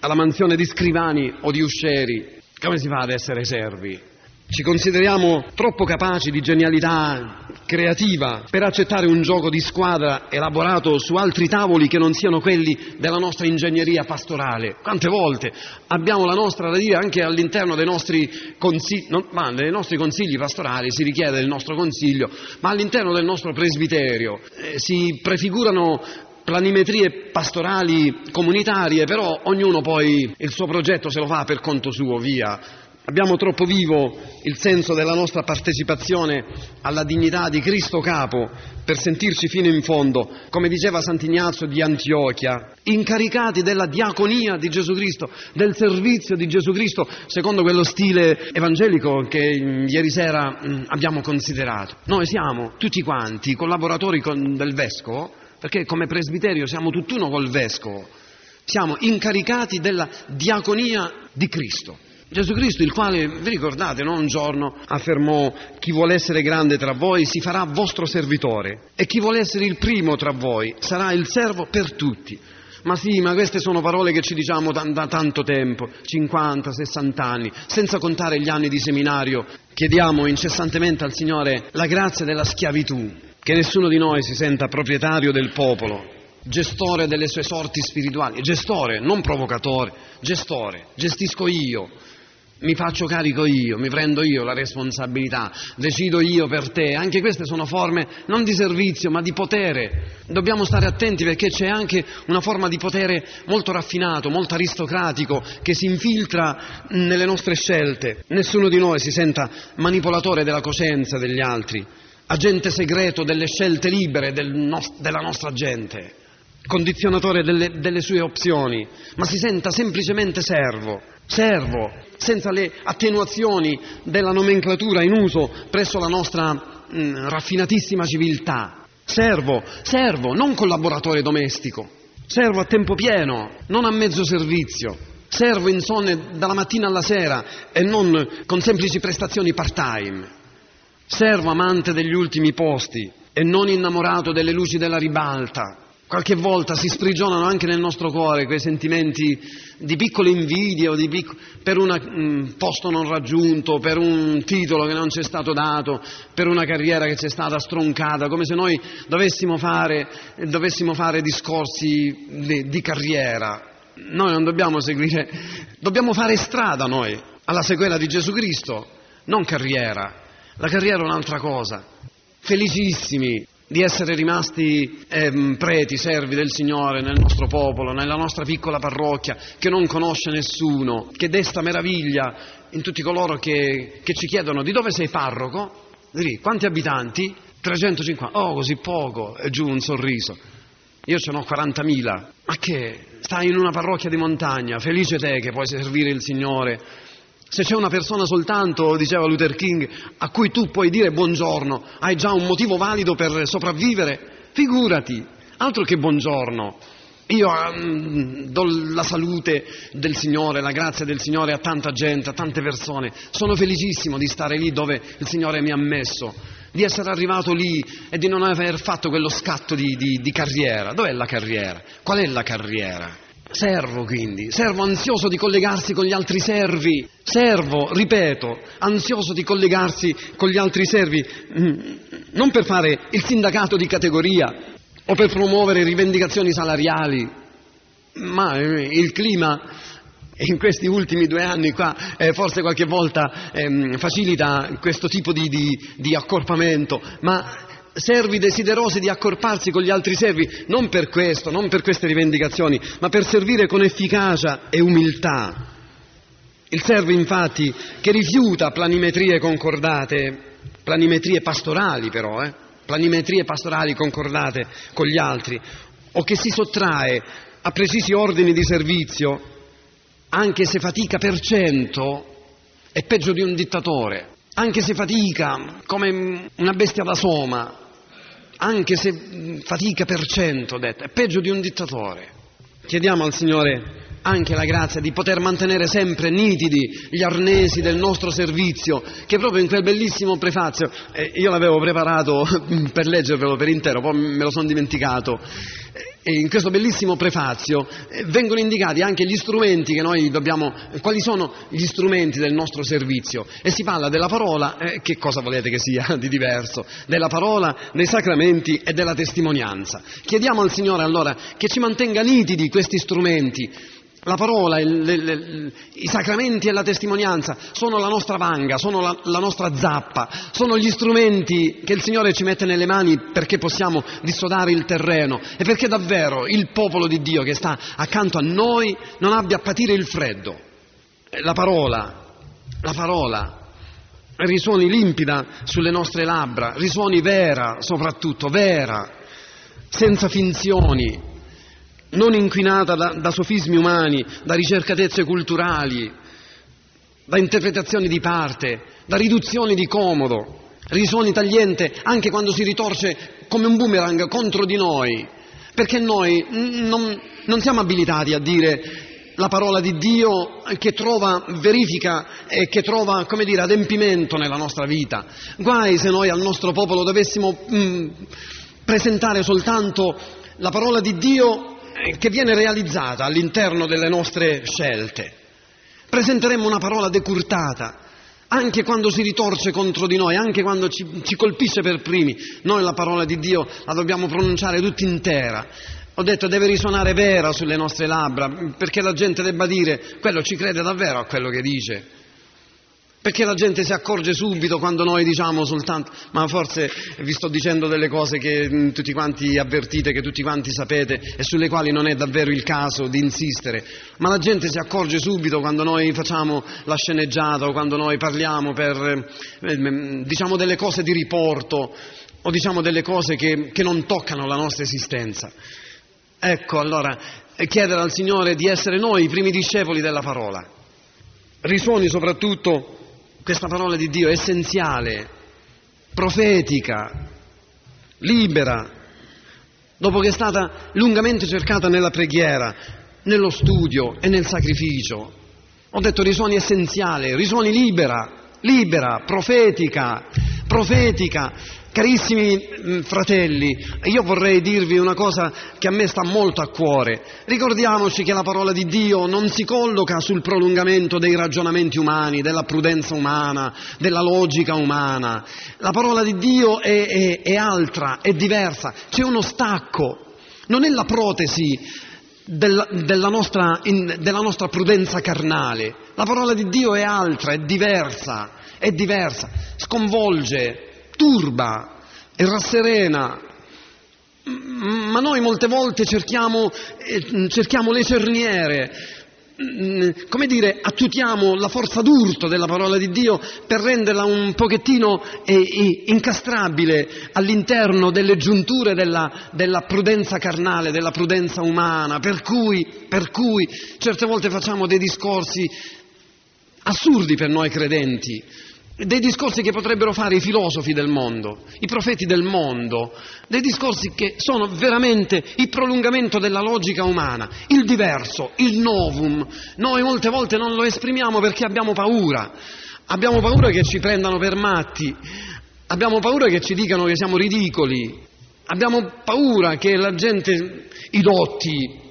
alla mansione di scrivani o di uscieri. Come si fa ad essere servi? Ci consideriamo troppo capaci di genialità creativa per accettare un gioco di squadra elaborato su altri tavoli che non siano quelli della nostra ingegneria pastorale. Quante volte abbiamo la nostra da dire anche all'interno dei nostri consigli, non, ma nei nostri consigli pastorali si richiede il nostro consiglio, ma all'interno del nostro presbiterio eh, si prefigurano planimetrie pastorali comunitarie, però ognuno poi il suo progetto se lo fa per conto suo, via. Abbiamo troppo vivo il senso della nostra partecipazione alla dignità di Cristo capo per sentirci fino in fondo, come diceva Sant'Ignazio di Antiochia, incaricati della diaconia di Gesù Cristo, del servizio di Gesù Cristo, secondo quello stile evangelico che ieri sera mm, abbiamo considerato. Noi siamo tutti quanti collaboratori con, del Vescovo, perché come presbiterio siamo tutt'uno col Vescovo, siamo incaricati della diaconia di Cristo. Gesù Cristo, il quale, vi ricordate, no? un giorno affermò chi vuole essere grande tra voi si farà vostro servitore e chi vuole essere il primo tra voi sarà il servo per tutti. Ma sì, ma queste sono parole che ci diciamo da, da tanto tempo, 50, 60 anni, senza contare gli anni di seminario. Chiediamo incessantemente al Signore la grazia della schiavitù, che nessuno di noi si senta proprietario del popolo, gestore delle sue sorti spirituali, gestore, non provocatore, gestore, gestisco io, mi faccio carico io, mi prendo io la responsabilità, decido io per te. Anche queste sono forme non di servizio ma di potere. Dobbiamo stare attenti perché c'è anche una forma di potere molto raffinato, molto aristocratico che si infiltra nelle nostre scelte. Nessuno di noi si senta manipolatore della coscienza degli altri, agente segreto delle scelte libere del no- della nostra gente, condizionatore delle, delle sue opzioni, ma si senta semplicemente servo servo, senza le attenuazioni della nomenclatura in uso presso la nostra mh, mm, raffinatissima civiltà. Servo, servo, non collaboratore domestico, servo a tempo pieno, non a mezzo servizio, servo insonne dalla mattina alla sera e non con semplici prestazioni part-time, servo amante degli ultimi posti e non innamorato delle luci della ribalta. Qualche volta si sprigionano anche nel nostro cuore quei sentimenti di piccole invidie o di pic- per un mm, posto non raggiunto, per un titolo che non ci è stato dato, per una carriera che ci è stata stroncata, come se noi dovessimo fare, dovessimo fare discorsi di, di carriera. Noi non dobbiamo seguire, dobbiamo fare strada noi alla sequela di Gesù Cristo, non carriera. La carriera è un'altra cosa. Felicissimi di essere rimasti eh, preti, servi del Signore nel nostro popolo, nella nostra piccola parrocchia, che non conosce nessuno, che desta meraviglia in tutti coloro che, che ci chiedono di dove sei parroco? Lì, quanti abitanti? 350. Oh, così poco. E giù un sorriso. Io ce n'ho 40.000. Ma che? Stai in una parrocchia di montagna, felice te che puoi servire il Signore se c'è una persona soltanto, diceva Luther King, a cui tu puoi dire buongiorno, hai già un motivo valido per sopravvivere, figurati, altro che buongiorno. Io um, do la salute del Signore, la grazia del Signore a tanta gente, a tante persone. Sono felicissimo di stare lì dove il Signore mi ha messo, di essere arrivato lì e di non aver fatto quello scatto di, di, di carriera. Dov'è la carriera? Qual è la carriera? Servo quindi, servo ansioso di collegarsi con gli altri servi, servo, ripeto, ansioso di collegarsi con gli altri servi, mm, non per fare il sindacato di categoria o per promuovere rivendicazioni salariali, ma eh, il clima in questi ultimi due anni qua eh, forse qualche volta eh, facilita questo tipo di, di, di accorpamento, ma servi desiderosi di accorparsi con gli altri servi, non per questo, non per queste rivendicazioni, ma per servire con efficacia e umiltà. Il servo infatti che rifiuta planimetrie concordate, planimetrie pastorali però, eh, planimetrie pastorali concordate con gli altri, o che si sottrae a precisi ordini di servizio, anche se fatica per cento, è peggio di un dittatore, anche se fatica come una bestia da soma, anche se fatica per cento, detto, è peggio di un dittatore. Chiediamo al Signore anche la grazia di poter mantenere sempre nitidi gli arnesi del nostro servizio, che proprio in quel bellissimo prefazio, eh, io l'avevo preparato per leggervelo per intero, poi me lo sono dimenticato, e in questo bellissimo prefazio eh, vengono indicati anche gli strumenti che noi dobbiamo, quali sono gli strumenti del nostro servizio e si parla della parola, eh, che cosa volete che sia di diverso, della parola, dei sacramenti e della testimonianza. Chiediamo al Signore allora che ci mantenga nitidi questi strumenti la parola, il, le, i sacramenti e la testimonianza sono la nostra vanga, sono la, la, nostra zappa, sono gli strumenti che il Signore ci mette nelle mani perché possiamo dissodare il terreno e perché davvero il popolo di Dio che sta accanto a noi non abbia a patire il freddo. La parola, la parola risuoni limpida sulle nostre labbra, risuoni vera soprattutto, vera, senza finzioni, non inquinata da, da sofismi umani, da ricercatezze culturali, da interpretazioni di parte, da riduzioni di comodo, risuoni tagliente anche quando si ritorce come un boomerang contro di noi, perché noi non, non siamo abilitati a dire la parola di Dio che trova verifica e che trova, come dire, adempimento nella nostra vita. Guai se noi al nostro popolo dovessimo mh, presentare soltanto la parola di Dio che viene realizzata all'interno delle nostre scelte. Presenteremo una parola decurtata, anche quando si ritorce contro di noi, anche quando ci, ci colpisce per primi. Noi la parola di Dio la dobbiamo pronunciare tutta intera. Ho detto deve risuonare vera sulle nostre labbra, perché la gente debba dire quello ci crede davvero a quello che dice. Perché la gente si accorge subito quando noi diciamo soltanto, ma forse vi sto dicendo delle cose che mm, tutti quanti avvertite, che tutti quanti sapete e sulle quali non è davvero il caso di insistere, ma la gente si accorge subito quando noi facciamo la sceneggiata o quando noi parliamo per, eh, mm, diciamo delle cose di riporto o diciamo delle cose che, che non toccano la nostra esistenza. Ecco allora, chiedere al Signore di essere noi i primi discepoli della parola. Risuoni soprattutto questa parola di Dio essenziale, profetica, libera, dopo che è stata lungamente cercata nella preghiera, nello studio e nel sacrificio. Ho detto risuoni essenziale, risuoni libera, libera, profetica, profetica. Carissimi mm, fratelli, io vorrei dirvi una cosa che a me sta molto a cuore. Ricordiamoci che la parola di Dio non si colloca sul prolungamento dei ragionamenti umani, della prudenza umana, della logica umana. La parola di Dio è, è, è altra, è diversa, c'è uno stacco. Non è la protesi della, della, nostra, in, della nostra prudenza carnale. La parola di Dio è altra, è diversa, è diversa, sconvolge, turba e rasserena. Ma noi molte volte cerchiamo, eh, cerchiamo le cerniere, Mm, come dire, attuiamo la forza d'urto della parola di Dio per renderla un pochettino eh, incastrabile all'interno delle giunture della, della, prudenza carnale, della prudenza umana, per cui, per cui certe volte facciamo dei discorsi assurdi per noi credenti, dei discorsi che potrebbero fare i filosofi del mondo, i profeti del mondo, dei discorsi che sono veramente il prolungamento della logica umana, il diverso, il novum. Noi molte volte non lo esprimiamo perché abbiamo paura, abbiamo paura che ci prendano per matti, abbiamo paura che ci dicano che siamo ridicoli, abbiamo paura che la gente, i dotti,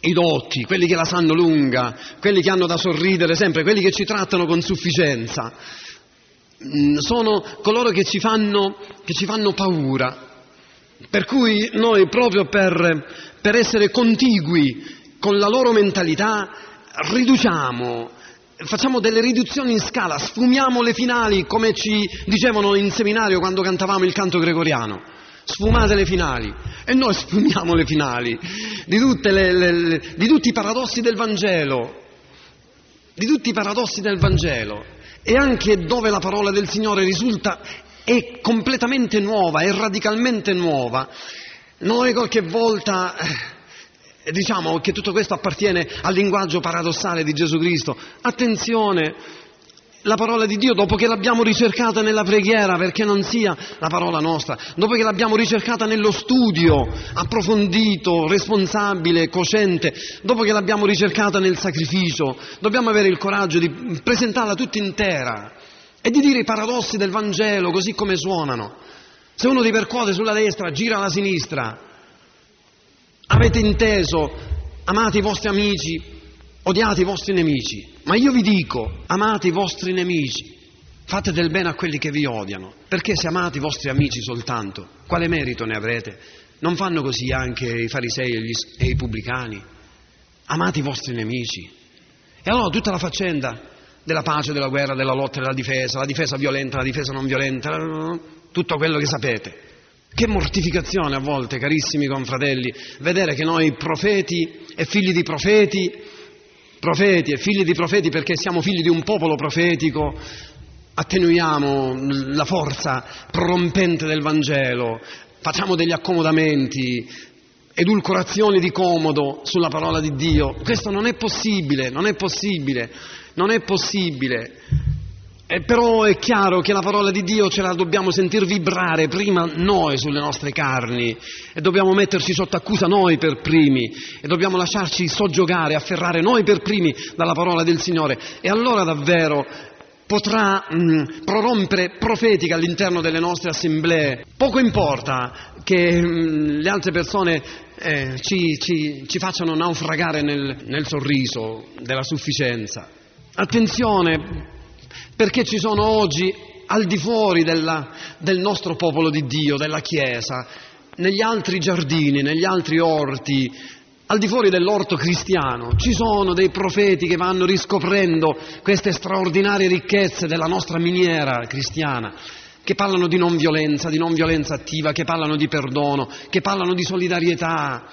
i dotti, quelli che la sanno lunga, quelli che hanno da sorridere sempre, quelli che ci trattano con sufficienza, Mm, sono coloro che ci, fanno, che ci fanno paura. Per cui noi proprio per, per essere contigui con la loro mentalità riduciamo, facciamo delle riduzioni in scala, sfumiamo le finali come ci dicevano in seminario quando cantavamo il canto gregoriano. Sfumate le finali e noi sfumiamo le finali di, le, le, le, di tutti i paradossi del Vangelo, di tutti i paradossi del Vangelo e anche dove la parola del Signore risulta è completamente nuova, è radicalmente nuova. Noi qualche volta eh, diciamo che tutto questo appartiene al linguaggio paradossale di Gesù Cristo. Attenzione, la parola di Dio dopo che l'abbiamo ricercata nella preghiera perché non sia la parola nostra, dopo che l'abbiamo ricercata nello studio approfondito, responsabile, cosciente, dopo che l'abbiamo ricercata nel sacrificio, dobbiamo avere il coraggio di presentarla tutta intera e di dire i paradossi del Vangelo così come suonano. Se uno ti percuote sulla destra, gira alla sinistra. Avete inteso, amate i vostri amici, odiate i vostri nemici, ma io vi dico, amate i vostri nemici, fate del bene a quelli che vi odiano, perché se amate i vostri amici soltanto, quale merito ne avrete? Non fanno così anche i farisei e, gli, e i pubblicani? Amate i vostri nemici. E allora tutta la faccenda della pace, della guerra, della lotta, della difesa, la difesa violenta, la difesa non violenta, tutto quello che sapete. Che mortificazione a volte, carissimi confratelli, vedere che noi profeti e figli di profeti profeti e figli di profeti perché siamo figli di un popolo profetico, attenuiamo la forza prorompente del Vangelo, facciamo degli accomodamenti, edulcorazioni di comodo sulla parola di Dio. Questo non è possibile, non è possibile, non è possibile. E però è chiaro che la parola di Dio ce la dobbiamo sentir vibrare prima noi sulle nostre carni e dobbiamo metterci sotto accusa noi per primi e dobbiamo lasciarci soggiogare, afferrare noi per primi dalla parola del Signore e allora davvero potrà mh, prorompere profetica all'interno delle nostre assemblee. Poco importa che mh, le altre persone eh, ci, ci, ci, facciano naufragare nel, nel sorriso della sufficienza. Attenzione, perché ci sono oggi al di fuori della, del nostro popolo di Dio, della Chiesa, negli altri giardini, negli altri orti, al di fuori dell'orto cristiano, ci sono dei profeti che vanno riscoprendo queste straordinarie ricchezze della nostra miniera cristiana, che parlano di non violenza, di non violenza attiva, che parlano di perdono, che parlano di solidarietà,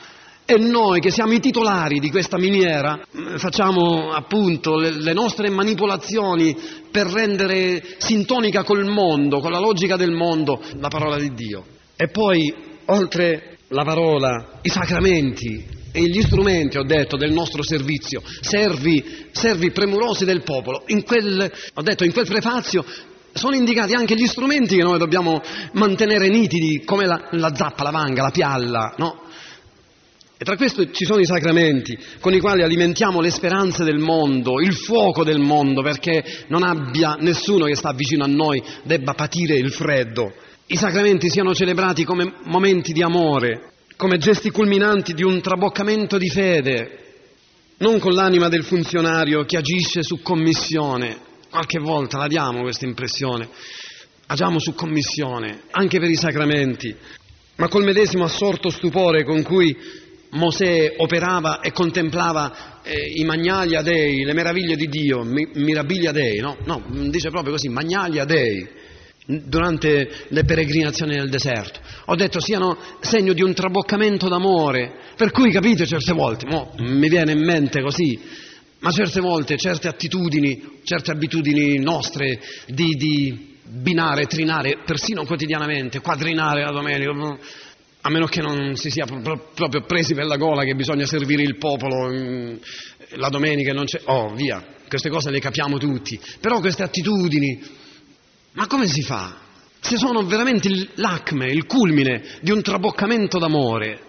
e noi che siamo i titolari di questa miniera facciamo appunto le, le, nostre manipolazioni per rendere sintonica col mondo, con la logica del mondo, la parola di Dio. E poi, oltre la parola, i sacramenti e gli strumenti, ho detto, del nostro servizio, servi, servi premurosi del popolo. In quel, ho detto, in quel prefazio sono indicati anche gli strumenti che noi dobbiamo mantenere nitidi, come la, la zappa, la vanga, la pialla, no? E tra questi ci sono i sacramenti con i quali alimentiamo le speranze del mondo, il fuoco del mondo, perché non abbia nessuno che sta vicino a noi debba patire il freddo. I sacramenti siano celebrati come momenti di amore, come gesti culminanti di un traboccamento di fede, non con l'anima del funzionario che agisce su commissione. Qualche volta la diamo questa impressione. Agiamo su commissione, anche per i sacramenti, ma col medesimo assorto stupore con cui Mosè operava e contemplava eh, i magnalia dei, le meraviglie di Dio, mi, mirabilia dei, no? no, dice proprio così, magnalia dei, durante le peregrinazioni nel deserto. Ho detto siano segno di un traboccamento d'amore, per cui capite certe volte, mo, mi viene in mente così, ma certe volte certe attitudini, certe abitudini nostre di, di binare, trinare, persino quotidianamente, quadrinare la domenica, a meno che non si sia proprio presi per la gola che bisogna servire il popolo mm, la domenica e non c'è... Oh, via, queste cose le capiamo tutti. Però queste attitudini, ma come si fa? Se sono veramente l'acme, il culmine di un traboccamento d'amore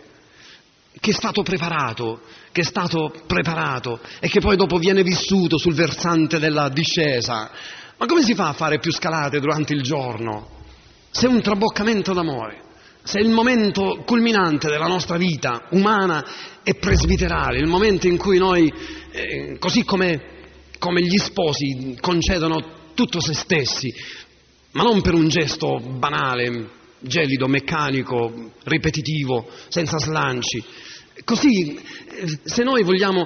che è stato preparato, che è stato preparato e che poi dopo viene vissuto sul versante della discesa, ma come si fa a fare più scalate durante il giorno? Se è un traboccamento d'amore se il momento culminante della nostra vita umana e presbiterale, il momento in cui noi, eh, così come, come gli sposi, concedono tutto se stessi, ma non per un gesto banale, gelido, meccanico, ripetitivo, senza slanci. Così, eh, se noi vogliamo,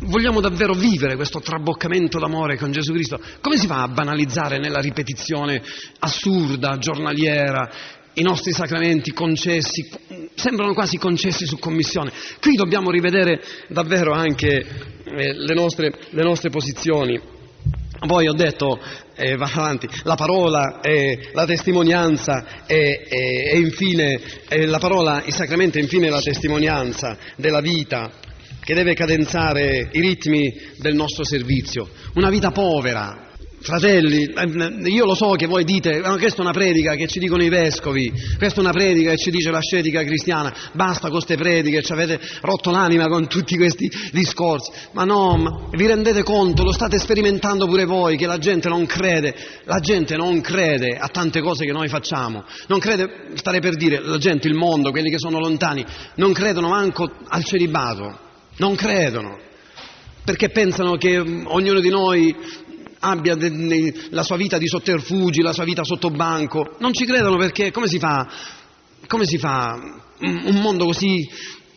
vogliamo, davvero vivere questo traboccamento d'amore con Gesù Cristo, come si fa a banalizzare nella ripetizione assurda, giornaliera, i nostri sacramenti concessi, sembrano quasi concessi su commissione. Qui dobbiamo rivedere davvero anche eh, le, nostre, le, nostre, posizioni. Poi ho detto, eh, va avanti, la parola, eh, la testimonianza e, infine la parola, il sacramento e infine la testimonianza della vita che deve cadenzare i ritmi del nostro servizio. Una vita povera, Fratelli, eh, io lo so che voi dite, ma questa è una predica che ci dicono i vescovi, questa è una predica che ci dice l'ascetica cristiana, basta con queste prediche, ci avete rotto l'anima con tutti questi discorsi. Ma no, ma vi rendete conto, lo state sperimentando pure voi, che la gente non crede, la gente non crede a tante cose che noi facciamo, non crede, stare per dire, la gente, il mondo, quelli che sono lontani, non credono manco al celibato, non credono perché pensano che ognuno di noi abbia de, de, la sua vita di sotterfugi, la sua vita sotto banco. Non ci credono perché come si fa, come si fa un mondo così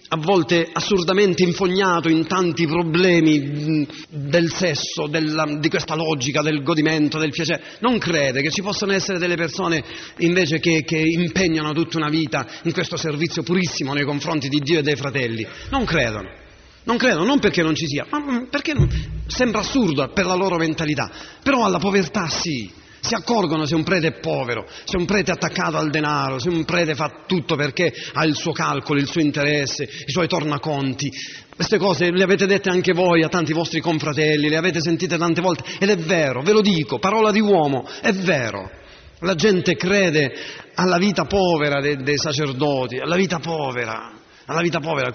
a volte assurdamente infognato in tanti problemi del sesso, della, di questa logica del godimento, del piacere, non crede che ci possano essere delle persone invece che, che, impegnano tutta una vita in questo servizio purissimo nei confronti di Dio e dei fratelli, non credono. Non credono, non perché non ci sia, ma mm, perché sembra assurdo per la loro mentalità. Però alla povertà sì, si accorgono se un prete è povero, se un prete è attaccato al denaro, se un prete fa tutto perché ha il suo calcolo, il suo interesse, i suoi tornaconti. Queste cose le avete dette anche voi a tanti vostri confratelli, le avete sentite tante volte ed è vero, ve lo dico, parola di uomo, è vero. La gente crede alla vita povera dei, dei sacerdoti, alla vita povera alla vita povera,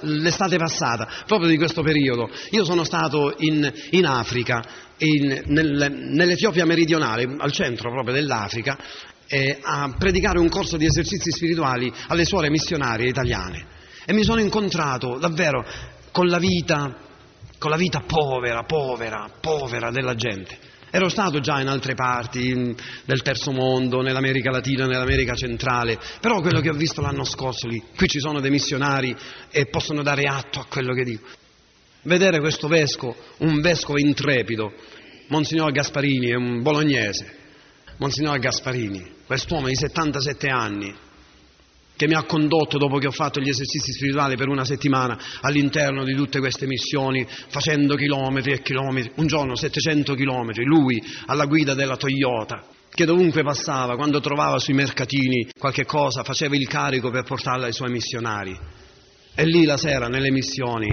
l'estate passata, proprio di questo periodo. Io sono stato in, in Africa, in, nel, nell'Etiopia meridionale, al centro proprio dell'Africa, eh, a predicare un corso di esercizi spirituali alle suore missionarie italiane. E mi sono incontrato davvero con la vita, con la vita povera, povera, povera della gente. Ero stato già in altre parti del terzo mondo, nell'America Latina, nell'America centrale, però quello che ho visto l'anno scorso lì, qui ci sono dei missionari e possono dare atto a quello che dico. Vedere questo vescovo, un vescovo intrepido, Monsignor Gasparini è un bolognese, Monsignor Gasparini, quest'uomo di 77 anni, che mi ha condotto dopo che ho fatto gli esercizi spirituali per una settimana all'interno di tutte queste missioni, facendo chilometri e chilometri, un giorno 700 chilometri, lui alla guida della Toyota, che dovunque passava, quando trovava sui mercatini qualche cosa, faceva il carico per portarla ai suoi missionari. E lì la sera, nelle missioni,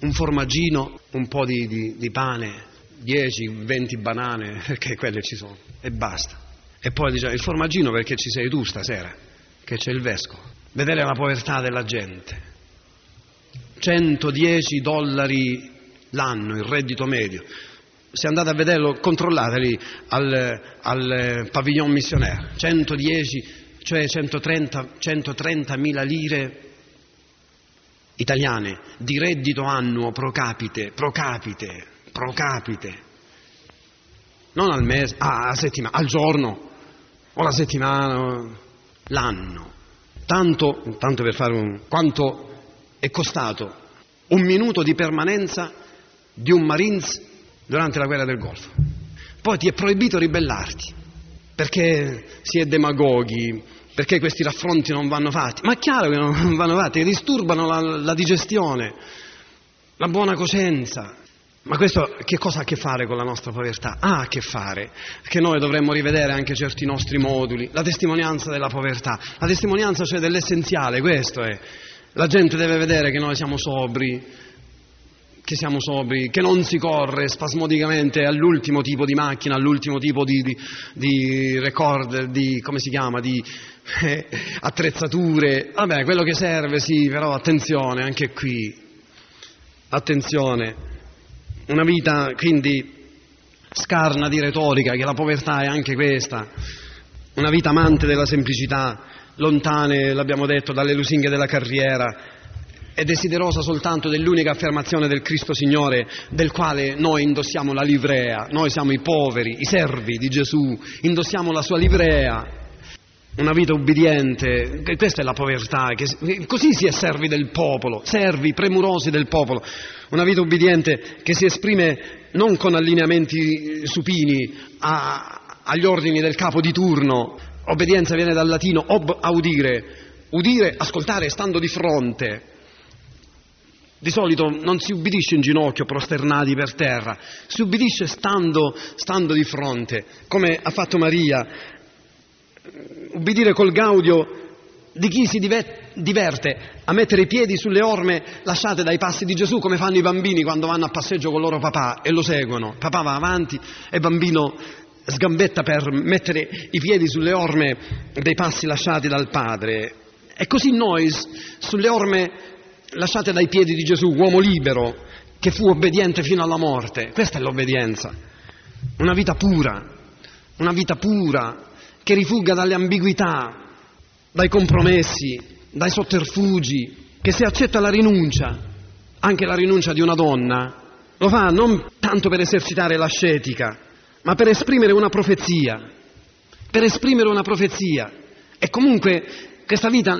un formaggino, un po' di, di, di pane, 10-20 banane, perché quelle ci sono, e basta. E poi diceva, il formaggino perché ci sei tu stasera che c'è il vescovo, vedere la povertà della gente. 110 dollari l'anno il reddito medio. Se andate a vederlo, controllateli al, al pavillon missionaire, 110, cioè 130, 130 mila lire italiane di reddito annuo pro capite, pro capite, pro capite, non al mese, ah, a settimana, al giorno, o la settimana, l'anno. Tanto, tanto per fare un... quanto è costato un minuto di permanenza di un Marines durante la guerra del Golfo. Poi ti è proibito ribellarti, perché si è demagoghi, perché questi raffronti non vanno fatti. Ma è chiaro che non vanno fatti, disturbano la, la digestione, la buona coscienza. Ma questo che cosa ha a che fare con la nostra povertà? Ha a che fare che noi dovremmo rivedere anche certi nostri moduli, la testimonianza della povertà, la testimonianza cioè dell'essenziale, questo è. La gente deve vedere che noi siamo sobri, che siamo sobri, che non si corre spasmodicamente all'ultimo tipo di macchina, all'ultimo tipo di, di, di record, di, come si chiama, di eh, attrezzature. Vabbè, quello che serve sì, però attenzione anche qui, attenzione una vita quindi scarna di retorica, che la povertà è anche questa, una vita amante della semplicità, lontane, l'abbiamo detto, dalle lusinghe della carriera, e desiderosa soltanto dell'unica affermazione del Cristo Signore, del quale noi indossiamo la livrea, noi siamo i poveri, i servi di Gesù, indossiamo la sua livrea, una vita ubbidiente, questa è la povertà, così si è servi del popolo, servi premurosi del popolo, una vita ubbidiente che si esprime non con allineamenti supini a, agli ordini del capo di turno, obbedienza viene dal latino ob audire, udire, ascoltare stando di fronte. Di solito non si ubbidisce in ginocchio, prosternati per terra, si ubbidisce stando, stando di fronte, come ha fatto Maria, ubbidire col gaudio di chi si diverte a mettere i piedi sulle orme lasciate dai passi di Gesù come fanno i bambini quando vanno a passeggio con loro papà e lo seguono. Papà va avanti e bambino sgambetta per mettere i piedi sulle orme dei passi lasciati dal padre. E così noi sulle orme lasciate dai piedi di Gesù, uomo libero, che fu obbediente fino alla morte. Questa è l'obbedienza. Una vita pura, una vita pura, che rifugga dalle ambiguità, dai compromessi, dai sotterfugi, che se accetta la rinuncia, anche la rinuncia di una donna, lo fa non tanto per esercitare l'ascetica, ma per esprimere una profezia, per esprimere una profezia. E comunque questa vita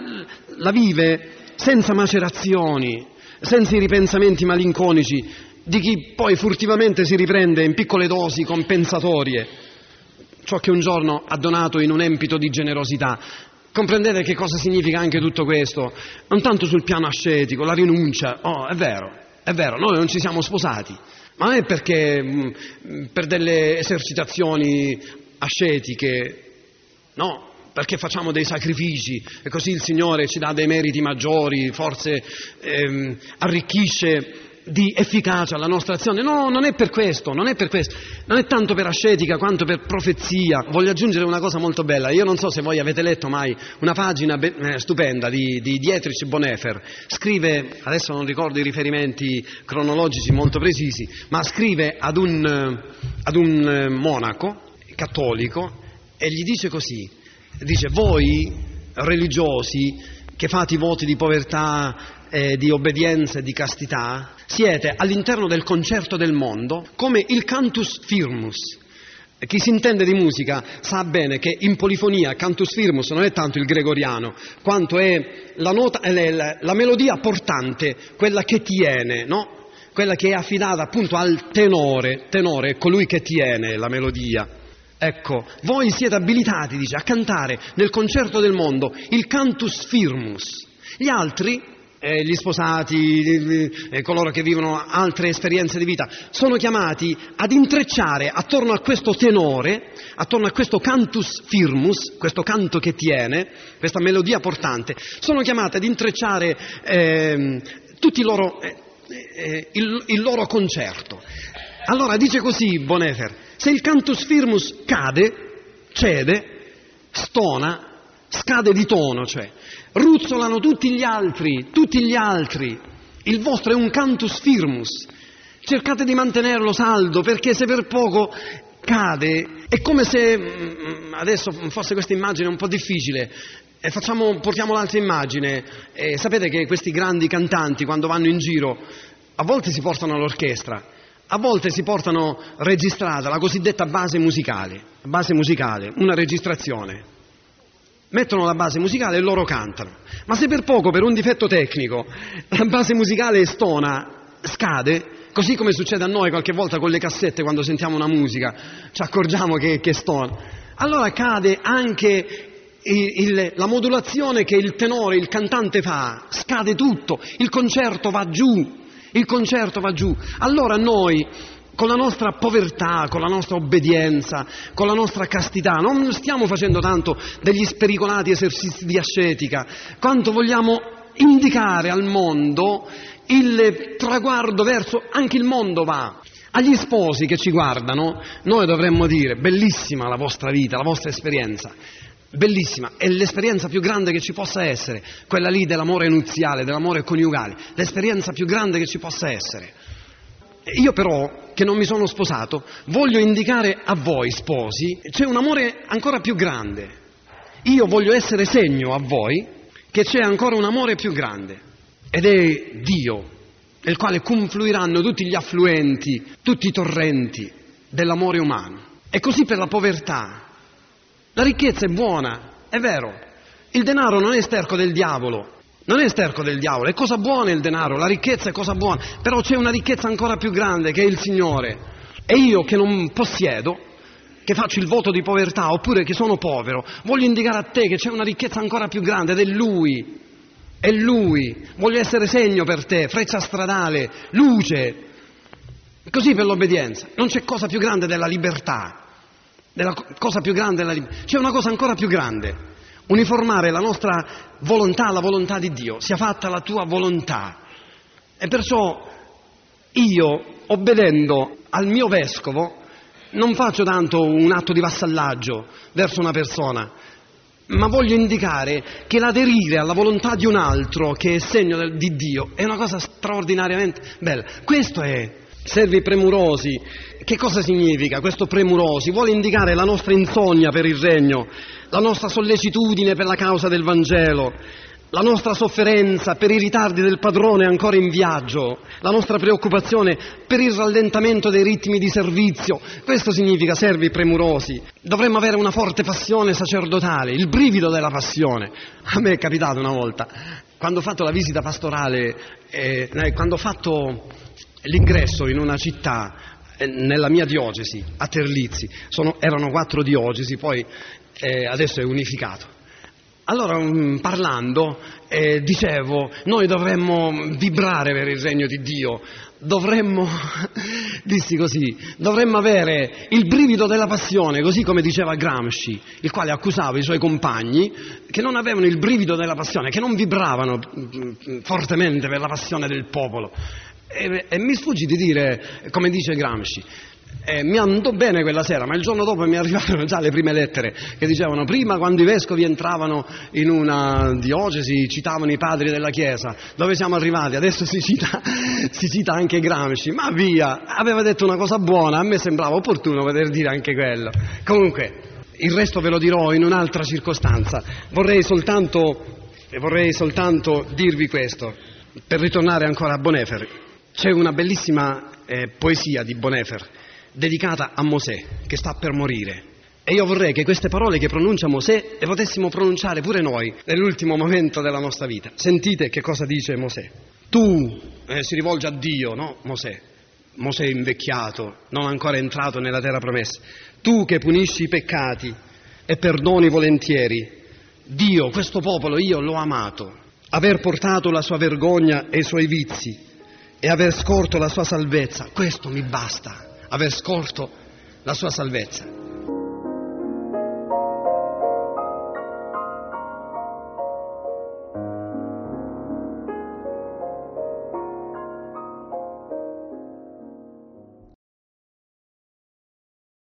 la vive senza macerazioni, senza i ripensamenti malinconici di chi poi furtivamente si riprende in piccole dosi compensatorie ciò che un giorno ha donato in un empito di generosità. Comprendete che cosa significa anche tutto questo? Non tanto sul piano ascetico, la rinuncia, oh, è vero, è vero, noi non ci siamo sposati, ma non è perché mh, mm, per delle esercitazioni ascetiche, no, perché facciamo dei sacrifici e così il Signore ci dà dei meriti maggiori, forse ehm, arricchisce di efficacia alla nostra azione. No, non è per questo, non è per questo, non è tanto per ascetica quanto per profezia. Voglio aggiungere una cosa molto bella. Io non so se voi avete letto mai una pagina be- eh, stupenda di, di Dietrich Bonhoeffer. Scrive, adesso non ricordo i riferimenti cronologici molto precisi, ma scrive ad un, ad un eh, monaco cattolico e gli dice così, dice voi religiosi che fate i voti di povertà eh, di obbedienza e di castità, siete all'interno del concerto del mondo come il cantus firmus. Chi si intende di musica sa bene che in polifonia cantus firmus non è tanto il gregoriano, quanto è la, nota, è la, la melodia portante, quella che tiene, no? quella che è affidata appunto al tenore, tenore è colui che tiene la melodia. Ecco, voi siete abilitati, dice, a cantare nel concerto del mondo il cantus firmus. Gli altri eh, gli sposati, eh, coloro che vivono altre esperienze di vita, sono chiamati ad intrecciare attorno a questo tenore, attorno a questo cantus firmus, questo canto che tiene, questa melodia portante, sono chiamati ad intrecciare eh, tutti loro, eh, eh, il, il loro concerto. Allora dice così Bonefer, se il cantus firmus cade, cede, stona, scade di tono, cioè ruzzolano tutti gli altri, tutti gli altri, Il vostro è un cantus firmus. Cercate di mantenerlo saldo perché se per poco cade è come se mm, adesso fosse questa immagine un po' difficile. E facciamo, portiamo l'altra immagine. E sapete che questi grandi cantanti quando vanno in giro a volte si portano l'orchestra, a volte si portano registrata la cosiddetta base musicale, base musicale, una registrazione. Mettono la base musicale e loro cantano. Ma se per poco, per un difetto tecnico, la base musicale stona, scade, così come succede a noi qualche volta con le cassette quando sentiamo una musica, ci accorgiamo che, che stona, allora cade anche il, il, la modulazione che il tenore, il cantante fa, scade tutto, il concerto va giù, il concerto va giù. Allora noi con la nostra povertà, con la nostra obbedienza, con la nostra castità, non stiamo facendo tanto degli spericolati esercizi di ascetica, quanto vogliamo indicare al mondo il traguardo verso anche il mondo va. Agli sposi che ci guardano, noi dovremmo dire bellissima la vostra vita, la vostra esperienza, bellissima, è l'esperienza più grande che ci possa essere, quella lì dell'amore nuziale, dell'amore coniugale, l'esperienza più grande che ci possa essere. Io però, che non mi sono sposato, voglio indicare a voi sposi, c'è un amore ancora più grande. Io voglio essere segno a voi che c'è ancora un amore più grande ed è Dio, nel quale confluiranno tutti gli affluenti, tutti i torrenti dell'amore umano. E così per la povertà. La ricchezza è buona, è vero. Il denaro non è sterco del diavolo, non è sterco del diavolo, è cosa buona il denaro, la ricchezza è cosa buona, però c'è una ricchezza ancora più grande che è il Signore. E io che non possiedo, che faccio il voto di povertà oppure che sono povero, voglio indicare a te che c'è una ricchezza ancora più grande ed è Lui. È Lui. Voglio essere segno per te, freccia stradale, luce. Così per l'obbedienza. Non c'è cosa più grande della libertà. Della cosa più grande della libertà. C'è una cosa ancora più grande uniformare la nostra volontà alla volontà di Dio, sia fatta la tua volontà. E perciò io, obbedendo al mio vescovo, non faccio tanto un atto di vassallaggio verso una persona, ma voglio indicare che l'aderire alla volontà di un altro, che è segno di Dio, è una cosa straordinariamente bella. Questo è servi premurosi. Che cosa significa questo premurosi? Vuole indicare la nostra insonnia per il regno, la nostra sollecitudine per la causa del Vangelo, la nostra sofferenza per i ritardi del padrone ancora in viaggio, la nostra preoccupazione per il rallentamento dei ritmi di servizio. Questo significa servi premurosi. Dovremmo avere una forte passione sacerdotale, il brivido della passione. A me è capitato una volta, quando ho fatto la visita pastorale, eh, quando ho fatto l'ingresso in una città eh, nella mia diocesi, a Terlizzi, Sono, erano quattro diocesi, poi eh, adesso è unificato. Allora, mm, parlando, eh, dicevo, noi dovremmo vibrare per il regno di Dio, dovremmo, dissi così, dovremmo avere il brivido della passione, così come diceva Gramsci, il quale accusava i suoi compagni che non avevano il brivido della passione, che non vibravano mm, fortemente per la passione del popolo. E, e mi sfuggi di dire, come dice Gramsci, eh, mi andò bene quella sera, ma il giorno dopo mi arrivarono già le prime lettere che dicevano prima quando i vescovi entravano in una diocesi citavano i padri della Chiesa, dove siamo arrivati? Adesso si cita, si cita anche Gramsci, ma via, aveva detto una cosa buona, a me sembrava opportuno poter dire anche quello. Comunque, il resto ve lo dirò in un'altra circostanza, vorrei soltanto, vorrei soltanto dirvi questo, per ritornare ancora a Bonefer. C'è una bellissima eh, poesia di Bonefer dedicata a Mosè che sta per morire. E io vorrei che queste parole che pronuncia Mosè le potessimo pronunciare pure noi nell'ultimo momento della nostra vita. Sentite che cosa dice Mosè. Tu, eh, si rivolge a Dio, no? Mosè. Mosè invecchiato, non ancora entrato nella terra promessa. Tu che punisci i peccati e perdoni volentieri. Dio, questo popolo io l'ho amato. Aver portato la sua vergogna e i suoi vizi e aver scorto la sua salvezza. Questo mi basta, aver scorto la sua salvezza.